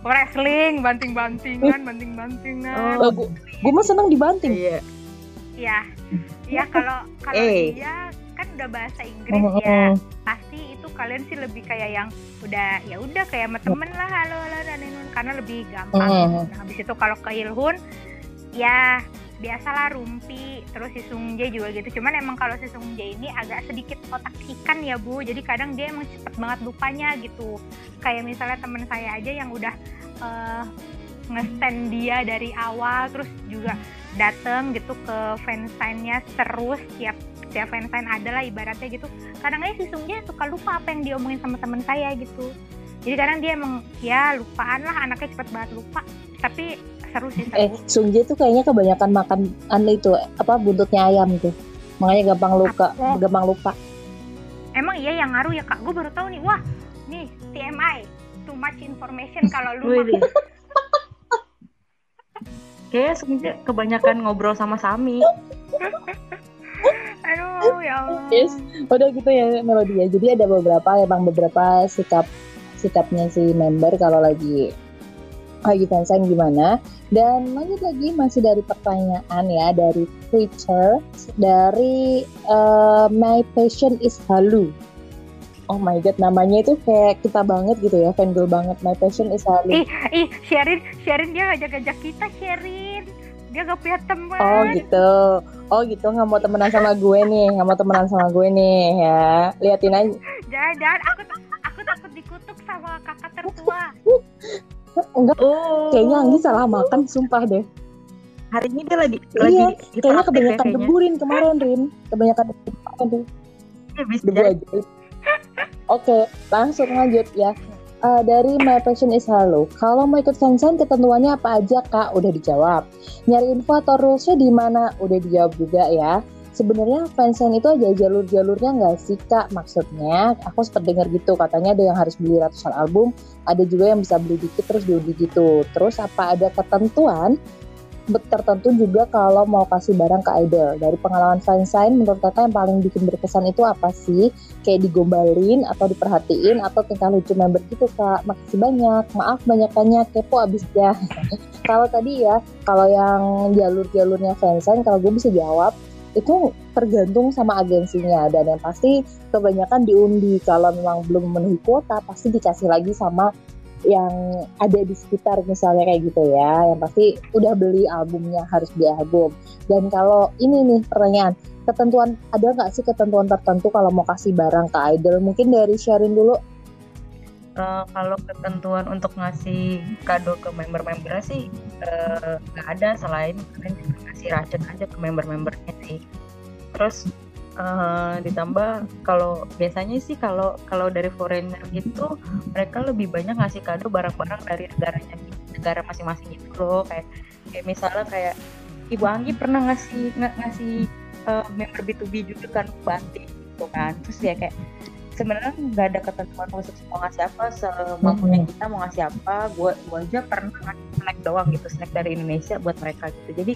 Wrestling. Banting-bantingan banting-bantingan. Oh, gue gue mah seneng dibanting. Iya. Iya. Iya kalau kalau hey. dia kan udah bahasa Inggris oh, ya. pasti itu kalian sih lebih kayak yang udah ya udah kayak sama temen lah halo halo dan ini karena lebih gampang nah habis itu kalau ke Ilhun ya biasalah Rumpi terus si Sungjae juga gitu. Cuman emang kalau si Sungjae ini agak sedikit otak ikan ya bu. Jadi kadang dia emang cepet banget lupanya gitu. Kayak misalnya temen saya aja yang udah uh, ngestand dia dari awal terus juga dateng gitu ke fansign-nya terus tiap tiap fansign ada lah ibaratnya gitu. Kadang aja si Sungjae suka lupa apa yang diomongin sama temen saya gitu. Jadi kadang dia emang ya lupaan lah anaknya cepet banget lupa. Tapi seru sih seru. eh Sungji tuh kayaknya kebanyakan makan anu itu apa buntutnya ayam tuh. Makanya gampang luka Aku, gampang lupa. Emang iya yang ngaruh ya kak? Gue baru tahu nih. Wah nih TMI too much information kalau lu Kayaknya kebanyakan ngobrol sama Sami. [LAUGHS] Aduh, ya Allah. Yes, udah gitu ya Melody ya. Jadi ada beberapa emang beberapa sikap sikapnya si member kalau lagi lagi fansign gimana. Dan lanjut lagi masih dari pertanyaan ya dari Twitter dari uh, My Passion is Halu. Oh my god, namanya itu kayak kita banget gitu ya, fangirl banget. My Passion is Halu. Ih, ih, Sherin, Sherin dia ngajak-ngajak kita, Sherin. Dia gak punya teman. Oh gitu. Oh gitu, nggak mau temenan sama gue nih, nggak mau temenan sama gue nih ya. Liatin aja. Jangan, jangan. Aku, aku takut dikutuk sama kakak tertua. Enggak. Oh. Kayaknya Anggi salah makan, sumpah deh. Hari ini dia lagi iya, lagi kayaknya kebanyakan ya, deburin kemarin, Rin. Kebanyakan debu. Ya, debu aja. Oke, langsung lanjut ya. Uh, dari My Passion is Halo. Kalau mau ikut fansign ketentuannya apa aja kak? Udah dijawab. Nyari info atau rulesnya di mana? Udah dijawab juga ya sebenarnya fansign itu aja jalur-jalurnya nggak sih kak maksudnya aku sempat dengar gitu katanya ada yang harus beli ratusan album ada juga yang bisa beli dikit terus diundi gitu terus apa ada ketentuan tertentu juga kalau mau kasih barang ke idol. Dari pengalaman fansign menurut kakak yang paling bikin berkesan itu apa sih? Kayak digombalin atau diperhatiin atau tingkah lucu member gitu kak. Makasih banyak. Maaf banyak-banyak kepo abis ya. [LAUGHS] Kalau tadi ya kalau yang jalur-jalurnya fansign kalau gue bisa jawab itu tergantung sama agensinya. Dan yang pasti kebanyakan diundi. Kalau memang belum memenuhi kuota pasti dikasih lagi sama yang ada di sekitar misalnya kayak gitu ya yang pasti udah beli albumnya harus beli album. Dan kalau ini nih pertanyaan ketentuan ada nggak sih ketentuan tertentu kalau mau kasih barang ke idol? Mungkin dari sharing dulu. Uh, kalau ketentuan untuk ngasih kado ke member-member sih eh, nggak uh, ada selain ngasih racun aja ke member-membernya sih. Terus uh, ditambah kalau biasanya sih kalau kalau dari foreigner itu mereka lebih banyak ngasih kado barang-barang dari negaranya negara masing-masing itu loh. Kayak kayak misalnya kayak Ibu Anggi pernah ngasih ng ngasih uh, member B2B juga kan banting gitu kan. Terus ya kayak sebenarnya nggak ada ketentuan khusus mau ngasih apa semampunya kita mau ngasih apa gue gue aja pernah ngasih snack doang gitu snack dari Indonesia buat mereka gitu. Jadi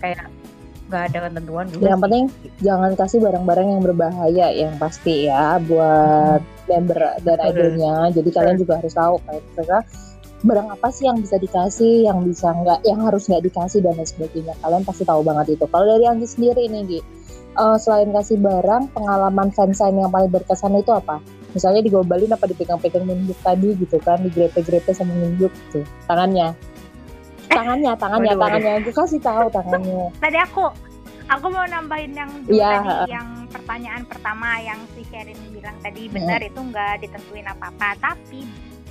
kayak nggak ada ketentuan juga yang sih. penting jangan kasih barang-barang yang berbahaya yang pasti ya buat hmm. member dan idolnya jadi Betul. kalian juga harus tahu kayak mereka barang apa sih yang bisa dikasih yang bisa nggak yang harus nggak dikasih dan lain sebagainya kalian pasti tahu banget itu kalau dari Anggi sendiri nih Gi uh, selain kasih barang, pengalaman fansign yang paling berkesan itu apa? Misalnya digobalin apa dipegang-pegang nunjuk tadi gitu kan, digrepe-grepe sama nunjuk gitu, tangannya. Tangannya, tangannya, waduh, tangannya. Gue kasih tahu tangannya. Tadi aku, aku mau nambahin yang dulu ya, tadi, yang pertanyaan pertama yang si Sherin bilang tadi benar hmm. itu nggak ditentuin apa-apa, tapi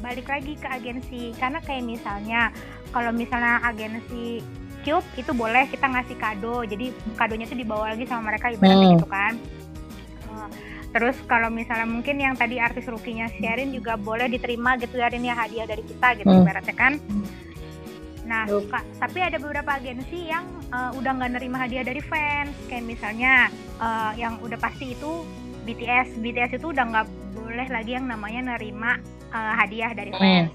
balik lagi ke agensi karena kayak misalnya kalau misalnya agensi Cube itu boleh kita ngasih kado jadi kadonya itu dibawa lagi sama mereka ibaratnya hmm. gitu kan eh, terus kalau misalnya mungkin yang tadi artis rukinya sharing juga boleh diterima gitu ya ya hadiah dari kita gitu hmm. ibaratnya kan nah tapi ada beberapa agensi yang uh, udah nggak nerima hadiah dari fans. Kayak misalnya uh, yang udah pasti itu BTS BTS itu udah nggak boleh lagi yang namanya nerima uh, hadiah dari hmm. fans.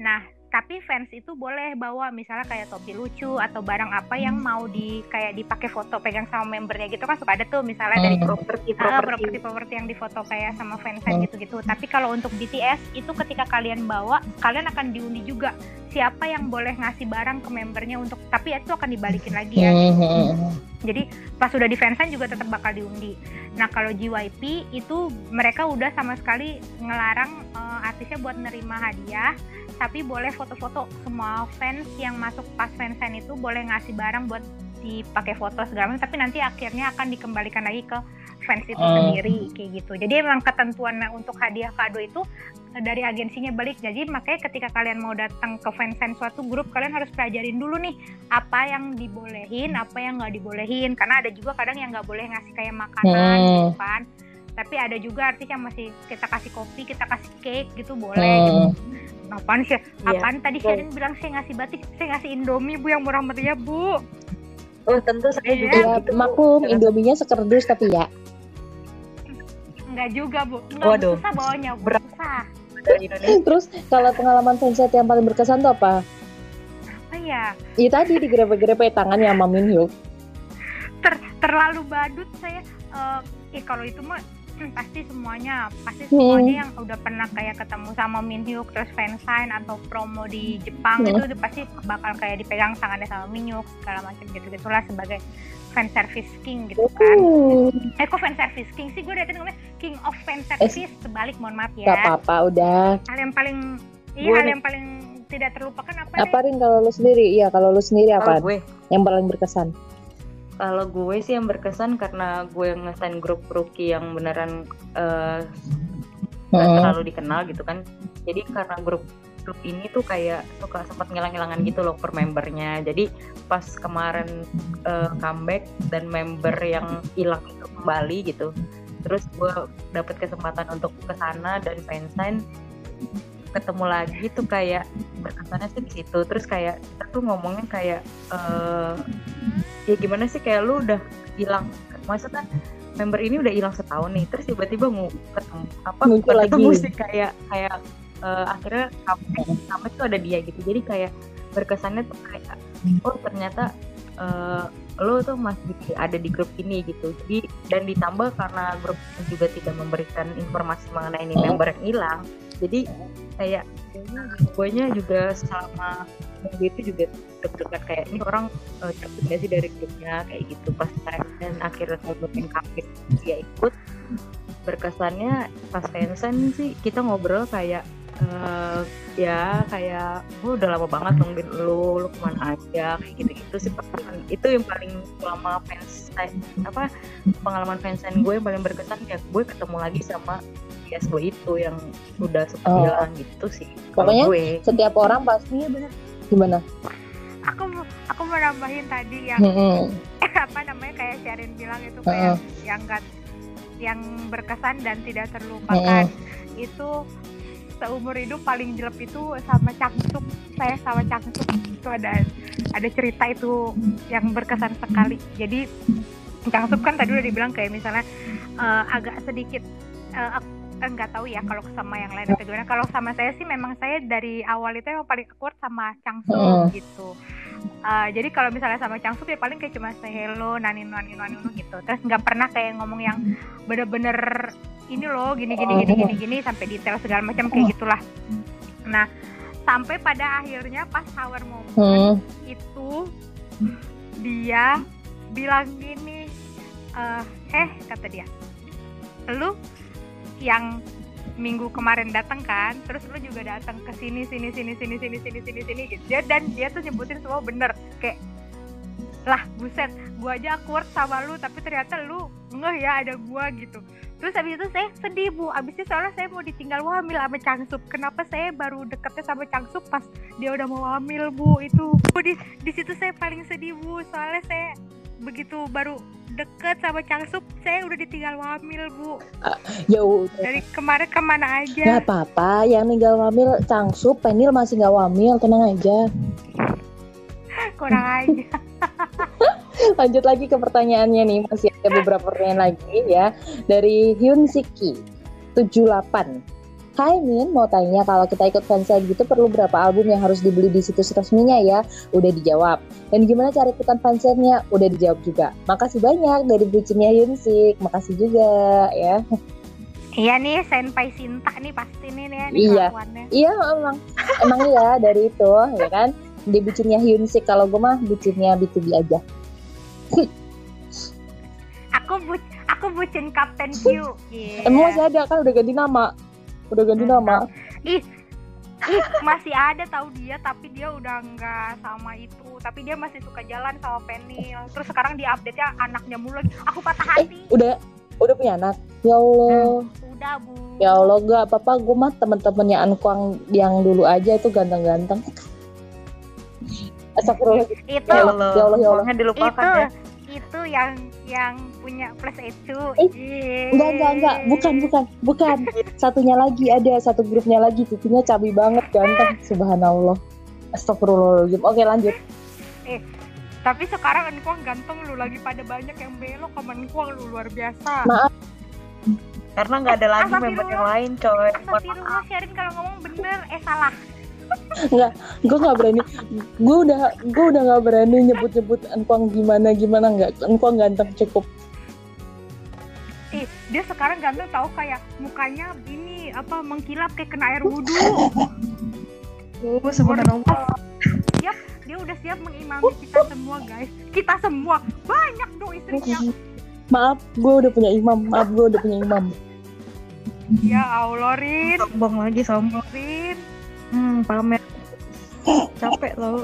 Nah tapi fans itu boleh bawa misalnya kayak topi lucu atau barang apa yang hmm. mau di kayak dipakai foto pegang sama membernya gitu. Kan suka ada tuh misalnya dari hmm. properti ah, properti. properti. Yang difoto kayak sama fans hmm. gitu gitu tapi kalau untuk BTS itu ketika kalian bawa kalian akan diundi juga siapa yang boleh ngasih barang ke membernya untuk tapi itu akan dibalikin lagi ya. Jadi pas sudah di fansign juga tetap bakal diundi. Nah kalau JYP itu mereka udah sama sekali ngelarang uh, artisnya buat nerima hadiah tapi boleh foto-foto. Semua fans yang masuk pas fansign itu boleh ngasih barang buat dipakai foto segala macam tapi nanti akhirnya akan dikembalikan lagi ke fans itu Hmm. sendiri kayak gitu jadi emang ketentuan untuk hadiah kado itu eh, dari agensinya balik jadi makanya ketika kalian mau datang ke fansign suatu grup kalian harus pelajarin dulu nih apa yang dibolehin apa yang nggak dibolehin karena ada juga kadang yang nggak boleh ngasih kayak makanan Hmm. gitu kan tapi ada juga artis yang masih kita kasih kopi kita kasih cake gitu boleh gitu. Hmm. apaan sih Iya, apaan tadi betul. Sharon bilang saya ngasih batik saya ngasih indomie bu yang murah meriah bu Oh tentu saya juga Ya, gitu. maklum Indominya sekerdus tapi ya. Enggak juga bu Enggak Waduh. susah bawanya bu Berat. susah. Terus kalau pengalaman fanset yang paling berkesan tuh apa? apa ya Iya tadi digrepe-grepe tangan yang sama Min Hyuk. ter terlalu badut saya eh eh, kalau itu mah hmm, pasti semuanya pasti Hmm. semuanya yang udah pernah kayak ketemu sama Min Hyuk terus fansign atau promo di Jepang Hmm. itu udah pasti bakal kayak dipegang tangannya sama Min Hyuk segala macam gitu gitulah sebagai fan service king gitu kan Uh, eh kok fan service king sih gue dari tadi ngomongnya king of fan service sebalik mohon maaf gak ya apa-apa udah. hal yang paling iya Gue hal nih- yang paling tidak terlupakan apa, Apa Rin kalau lu sendiri? Iya kalau lu sendiri Kalau apa? gue, Yang paling berkesan? kalau gue sih yang berkesan karena gue ngesign grup rookie yang beneran eh, nggak Hmm. terlalu dikenal gitu kan. Jadi karena grup grup ini tuh kayak suka sempat ngilang-ngilangan gitu loh per membernya. Jadi pas kemarin eh, comeback dan member yang hilang itu kembali gitu. Terus gue dapet kesempatan untuk ke sana dan fansign ketemu lagi tuh kayak berkesannya sih di situ. Terus kayak kita tuh ngomongnya kayak eh ya gimana sih kayak lu udah hilang maksudnya member ini udah hilang setahun nih terus tiba-tiba mau ketemu apa Muncul ketemu lagi. sih kayak kayak eh, akhirnya comeback comeback tuh ada dia gitu. Jadi kayak berkesannya tuh kayak oh ternyata eh, lo tuh masih ada di grup ini gitu. Jadi dan ditambah karena grup juga tidak memberikan informasi mengenai ini member yang hilang. Jadi kayak gue juga selama minggu itu juga deg-degan kayak ini orang uh, sih dari grupnya? Kayak gitu. Pas saya- dan akhirnya ngobrolin comeback dia ikut berkesannya pas fansign sih kita ngobrol kayak eh, ya kayak gue udah lama banget nungguin lu lu ke mana aja? Kayak gitu gitu sih pengalaman itu yang paling selama fans apa pengalaman fansign gue yang paling berkesan ya gue ketemu lagi sama bias gue itu yang udah sempat Oh. gitu sih kalau Pokoknya gue. Setiap orang pasti iya benar gimana? aku mau- aku mau nambahin tadi yang Hmm. [LAUGHS] apa namanya kayak Sharon bilang itu kayak yang enggak yang berkesan dan tidak terlupakan. Itu seumur hidup paling jelek itu sama Changsuk saya sama Changsuk itu ada ada cerita itu yang berkesan sekali. Jadi Changsuk kan tadi udah dibilang kayak misalnya eh, agak sedikit eh, nggak tahu ya kalau sama yang lain atau gimana kalau sama saya sih memang saya dari awal itu emang paling awkward sama Changsuk Hmm. gitu Uh, jadi kalau misalnya sama Changsuk ya paling kayak cuma say hello, nanin nanin nanin gitu. Terus nggak pernah kayak ngomong yang bener-bener ini loh gini gini gini gini gini sampai detail segala macam kayak gitulah. Nah sampai pada akhirnya pas hour moment Hmm. itu dia bilang gini, eh eh kata dia, lu yang minggu kemarin datang kan, terus lu juga datang ke sini sini sini sini sini sini sini sini gitu. Dia dan dia tuh nyebutin semua bener. Kayak lah buset gua aja awkward sama lu tapi ternyata lu ngeh ya ada gua gitu. Terus habis itu saya sedih bu. Abis itu soalnya saya mau ditinggal wamil sama Cangsup kenapa saya baru deketnya sama Cangsup pas dia udah mau wamil bu? Itu Bu, di di situ saya paling sedih bu. Soalnya saya begitu baru deket sama Cangsup saya udah ditinggal wamil bu Ya udah. dari kemarin ke mana Gak aja apa-apa, yang ninggal wamil Cangsup, Penil masih gak wamil, tenang aja. [LAUGHS] kurang aja [LAUGHS] Lanjut lagi ke pertanyaannya nih, masih ada beberapa pertanyaan lagi ya. Dari Hyun Siki 78. Hai Min, mau tanya kalau kita ikut fansite gitu perlu berapa album yang harus dibeli di situs resminya ya? Udah dijawab. Dan gimana cara ikutan fansite-nya? Udah dijawab juga. Makasih banyak dari bucinnya Hyun Sik. Makasih juga ya. iya nih senpai Sinta nih pasti nih nih, Iya. Iya emang emang iya dari itu ya kan. Di bucinnya Hyun Sik kalau gue mah bucinnya B2B aja. aku bu aku bucin Kapten Q [LAUGHS] Iya. Emang masih ada kan udah ganti nama. Udah ganti nama. Ih, masih ada tahu dia tapi dia udah nggak sama itu tapi dia masih suka jalan sama Penil terus sekarang di update nya anaknya mulu lagi aku patah Eh, hati udah udah punya anak. Ya Allah. udah bu Ya Allah, gak apa-apa. Gue mah temen-temennya Ankwang yang dulu aja itu ganteng-ganteng. Astagfirullahaladzim. itu Ya Allah, ya Allah, ya Allah. Dilupakan itu ya. itu yang yang punya plus itu Eh, Enggak, enggak, enggak. Bukan, bukan, bukan. [LAUGHS] Satunya lagi ada, satu grupnya lagi. Pipinya cabi banget, ganteng. [LAUGHS] Subhanallah. Astagfirullahaladzim. Oke, lanjut. tapi sekarang Enkuang ganteng lu lagi pada banyak yang belok sama Enkuang lu luar biasa Maaf. Karena nggak ada lagi member yang lain, coy. Astagfirullah Sherin kalau ngomong bener eh salah Gue gak berani. Gue udah, gue udah gak berani nyebut-nyebut Ankwang gimana gimana nggak. Ankwang ganteng cukup. eh dia sekarang ganteng tahu kayak mukanya ini apa mengkilap kayak kena air wudhu Oh, subhanallah. dia udah siap mengimami kita semua guys kita semua banyak dong istrinya Maaf, gue udah punya imam. Maaf, gue udah punya imam. ya Allah Rin Sombong lagi, sombong. Rin Hmm, pamer. [LAUGHS] Capek tau.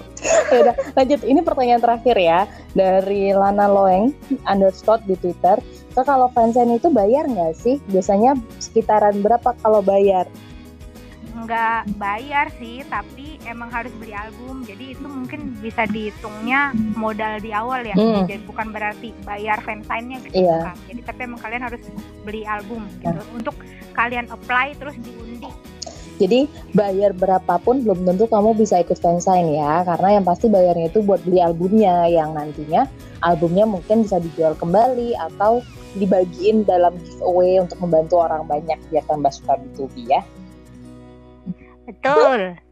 ya udah lanjut. Ini pertanyaan terakhir ya dari Lana Loeng underscore di Twitter. Kak kalau fansign itu bayar nggak sih? Biasanya sekitaran berapa kalau bayar? Nggak bayar sih tapi emang harus beli album. Jadi itu mungkin bisa dihitungnya modal di awal ya. Hmm. jadi bukan berarti bayar fansign-nya gitu Iya. bukan jadi tapi emang kalian harus beli album gitu. Untuk kalian apply terus diundi jadi bayar berapapun belum tentu kamu bisa ikut fansign ya. Karena yang pasti bayarnya itu buat beli albumnya. Yang nantinya albumnya mungkin bisa dijual kembali atau dibagiin dalam giveaway untuk membantu orang banyak biar tambah suka B2B ya. Betul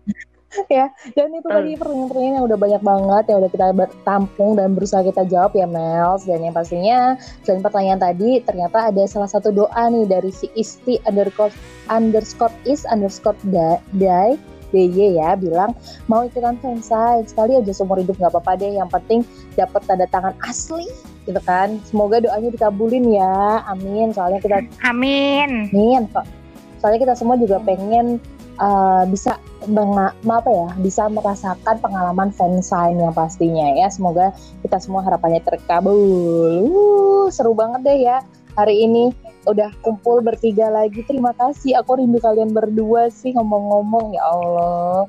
[LAUGHS] Dan itu tadi pertanyaan-pertanyaan yang udah banyak banget yang udah kita tampung dan berusaha kita jawab ya Mels. Dan yang pastinya selain pertanyaan tadi ternyata ada salah satu doa nih dari si Isti underscore underscore is underscore da- dai DY ya bilang mau ikutan fansign? Sekali aja seumur hidup nggak apa-apa deh yang penting dapat tanda tangan asli gitu kan. Semoga doanya dikabulin ya amin. Soalnya kita amin. Amin. Kok. Soalnya kita semua juga pengen uh, bisa menga- apa ya, bisa merasakan pengalaman fansign yang pastinya ya. Semoga kita semua harapannya terkabul. Uh, seru banget deh ya hari ini udah kumpul bertiga lagi. Terima kasih. Aku rindu kalian berdua sih ngomong-ngomong ya Allah.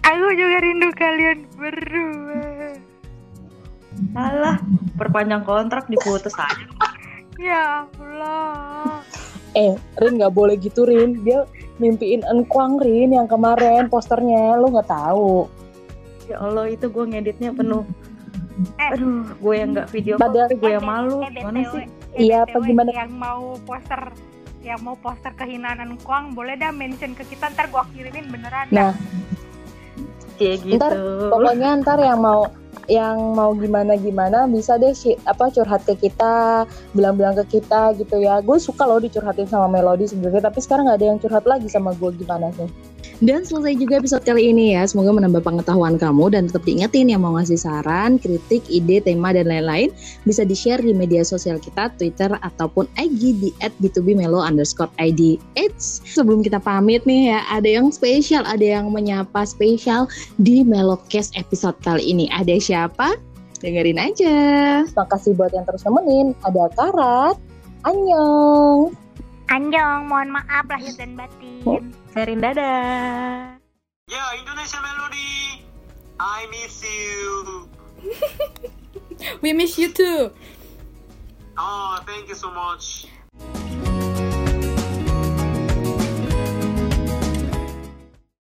aku juga rindu kalian berdua Alah, perpanjang kontrak diputus aja. ya Allah Eh, Rin nggak boleh gitu Rin. Dia mimpiin Enkwang Rin yang kemarin posternya. Lu nggak tahu. Ya Allah, itu gue ngeditnya penuh. Eh. Aduh, gue yang nggak video tapi gue yang Eh, malu. eh, BTW, sih? eh, Iya, apa gimana? yang mau poster yang mau poster kehinaan Kuang boleh dah mention ke kita ntar gua kirimin beneran Nah, Kayak gitu. Ntar pokoknya ntar yang mau yang mau gimana gimana bisa deh apa curhat ke kita bilang-bilang ke kita gitu ya. Gue suka loh dicurhatin sama Melody sebenarnya tapi sekarang nggak ada yang curhat lagi sama gue gimana sih dan selesai juga episode kali ini ya semoga menambah pengetahuan kamu dan tetap diingetin yang mau ngasih saran kritik ide tema dan lain-lain bisa di share di media sosial kita Twitter ataupun IG di @b2bmelo underscore id Eits, sebelum kita pamit nih ya ada yang spesial ada yang menyapa spesial di Melocast episode kali ini. Ada siapa? Dengerin aja. Makasih buat yang terus nemenin. Ada Karat, Anyong. Anjong mohon maaf lahir dan batin Serin dadah. Ya, Indonesia Melody. I miss you. [LAUGHS] We miss you too. Oh, thank you so much.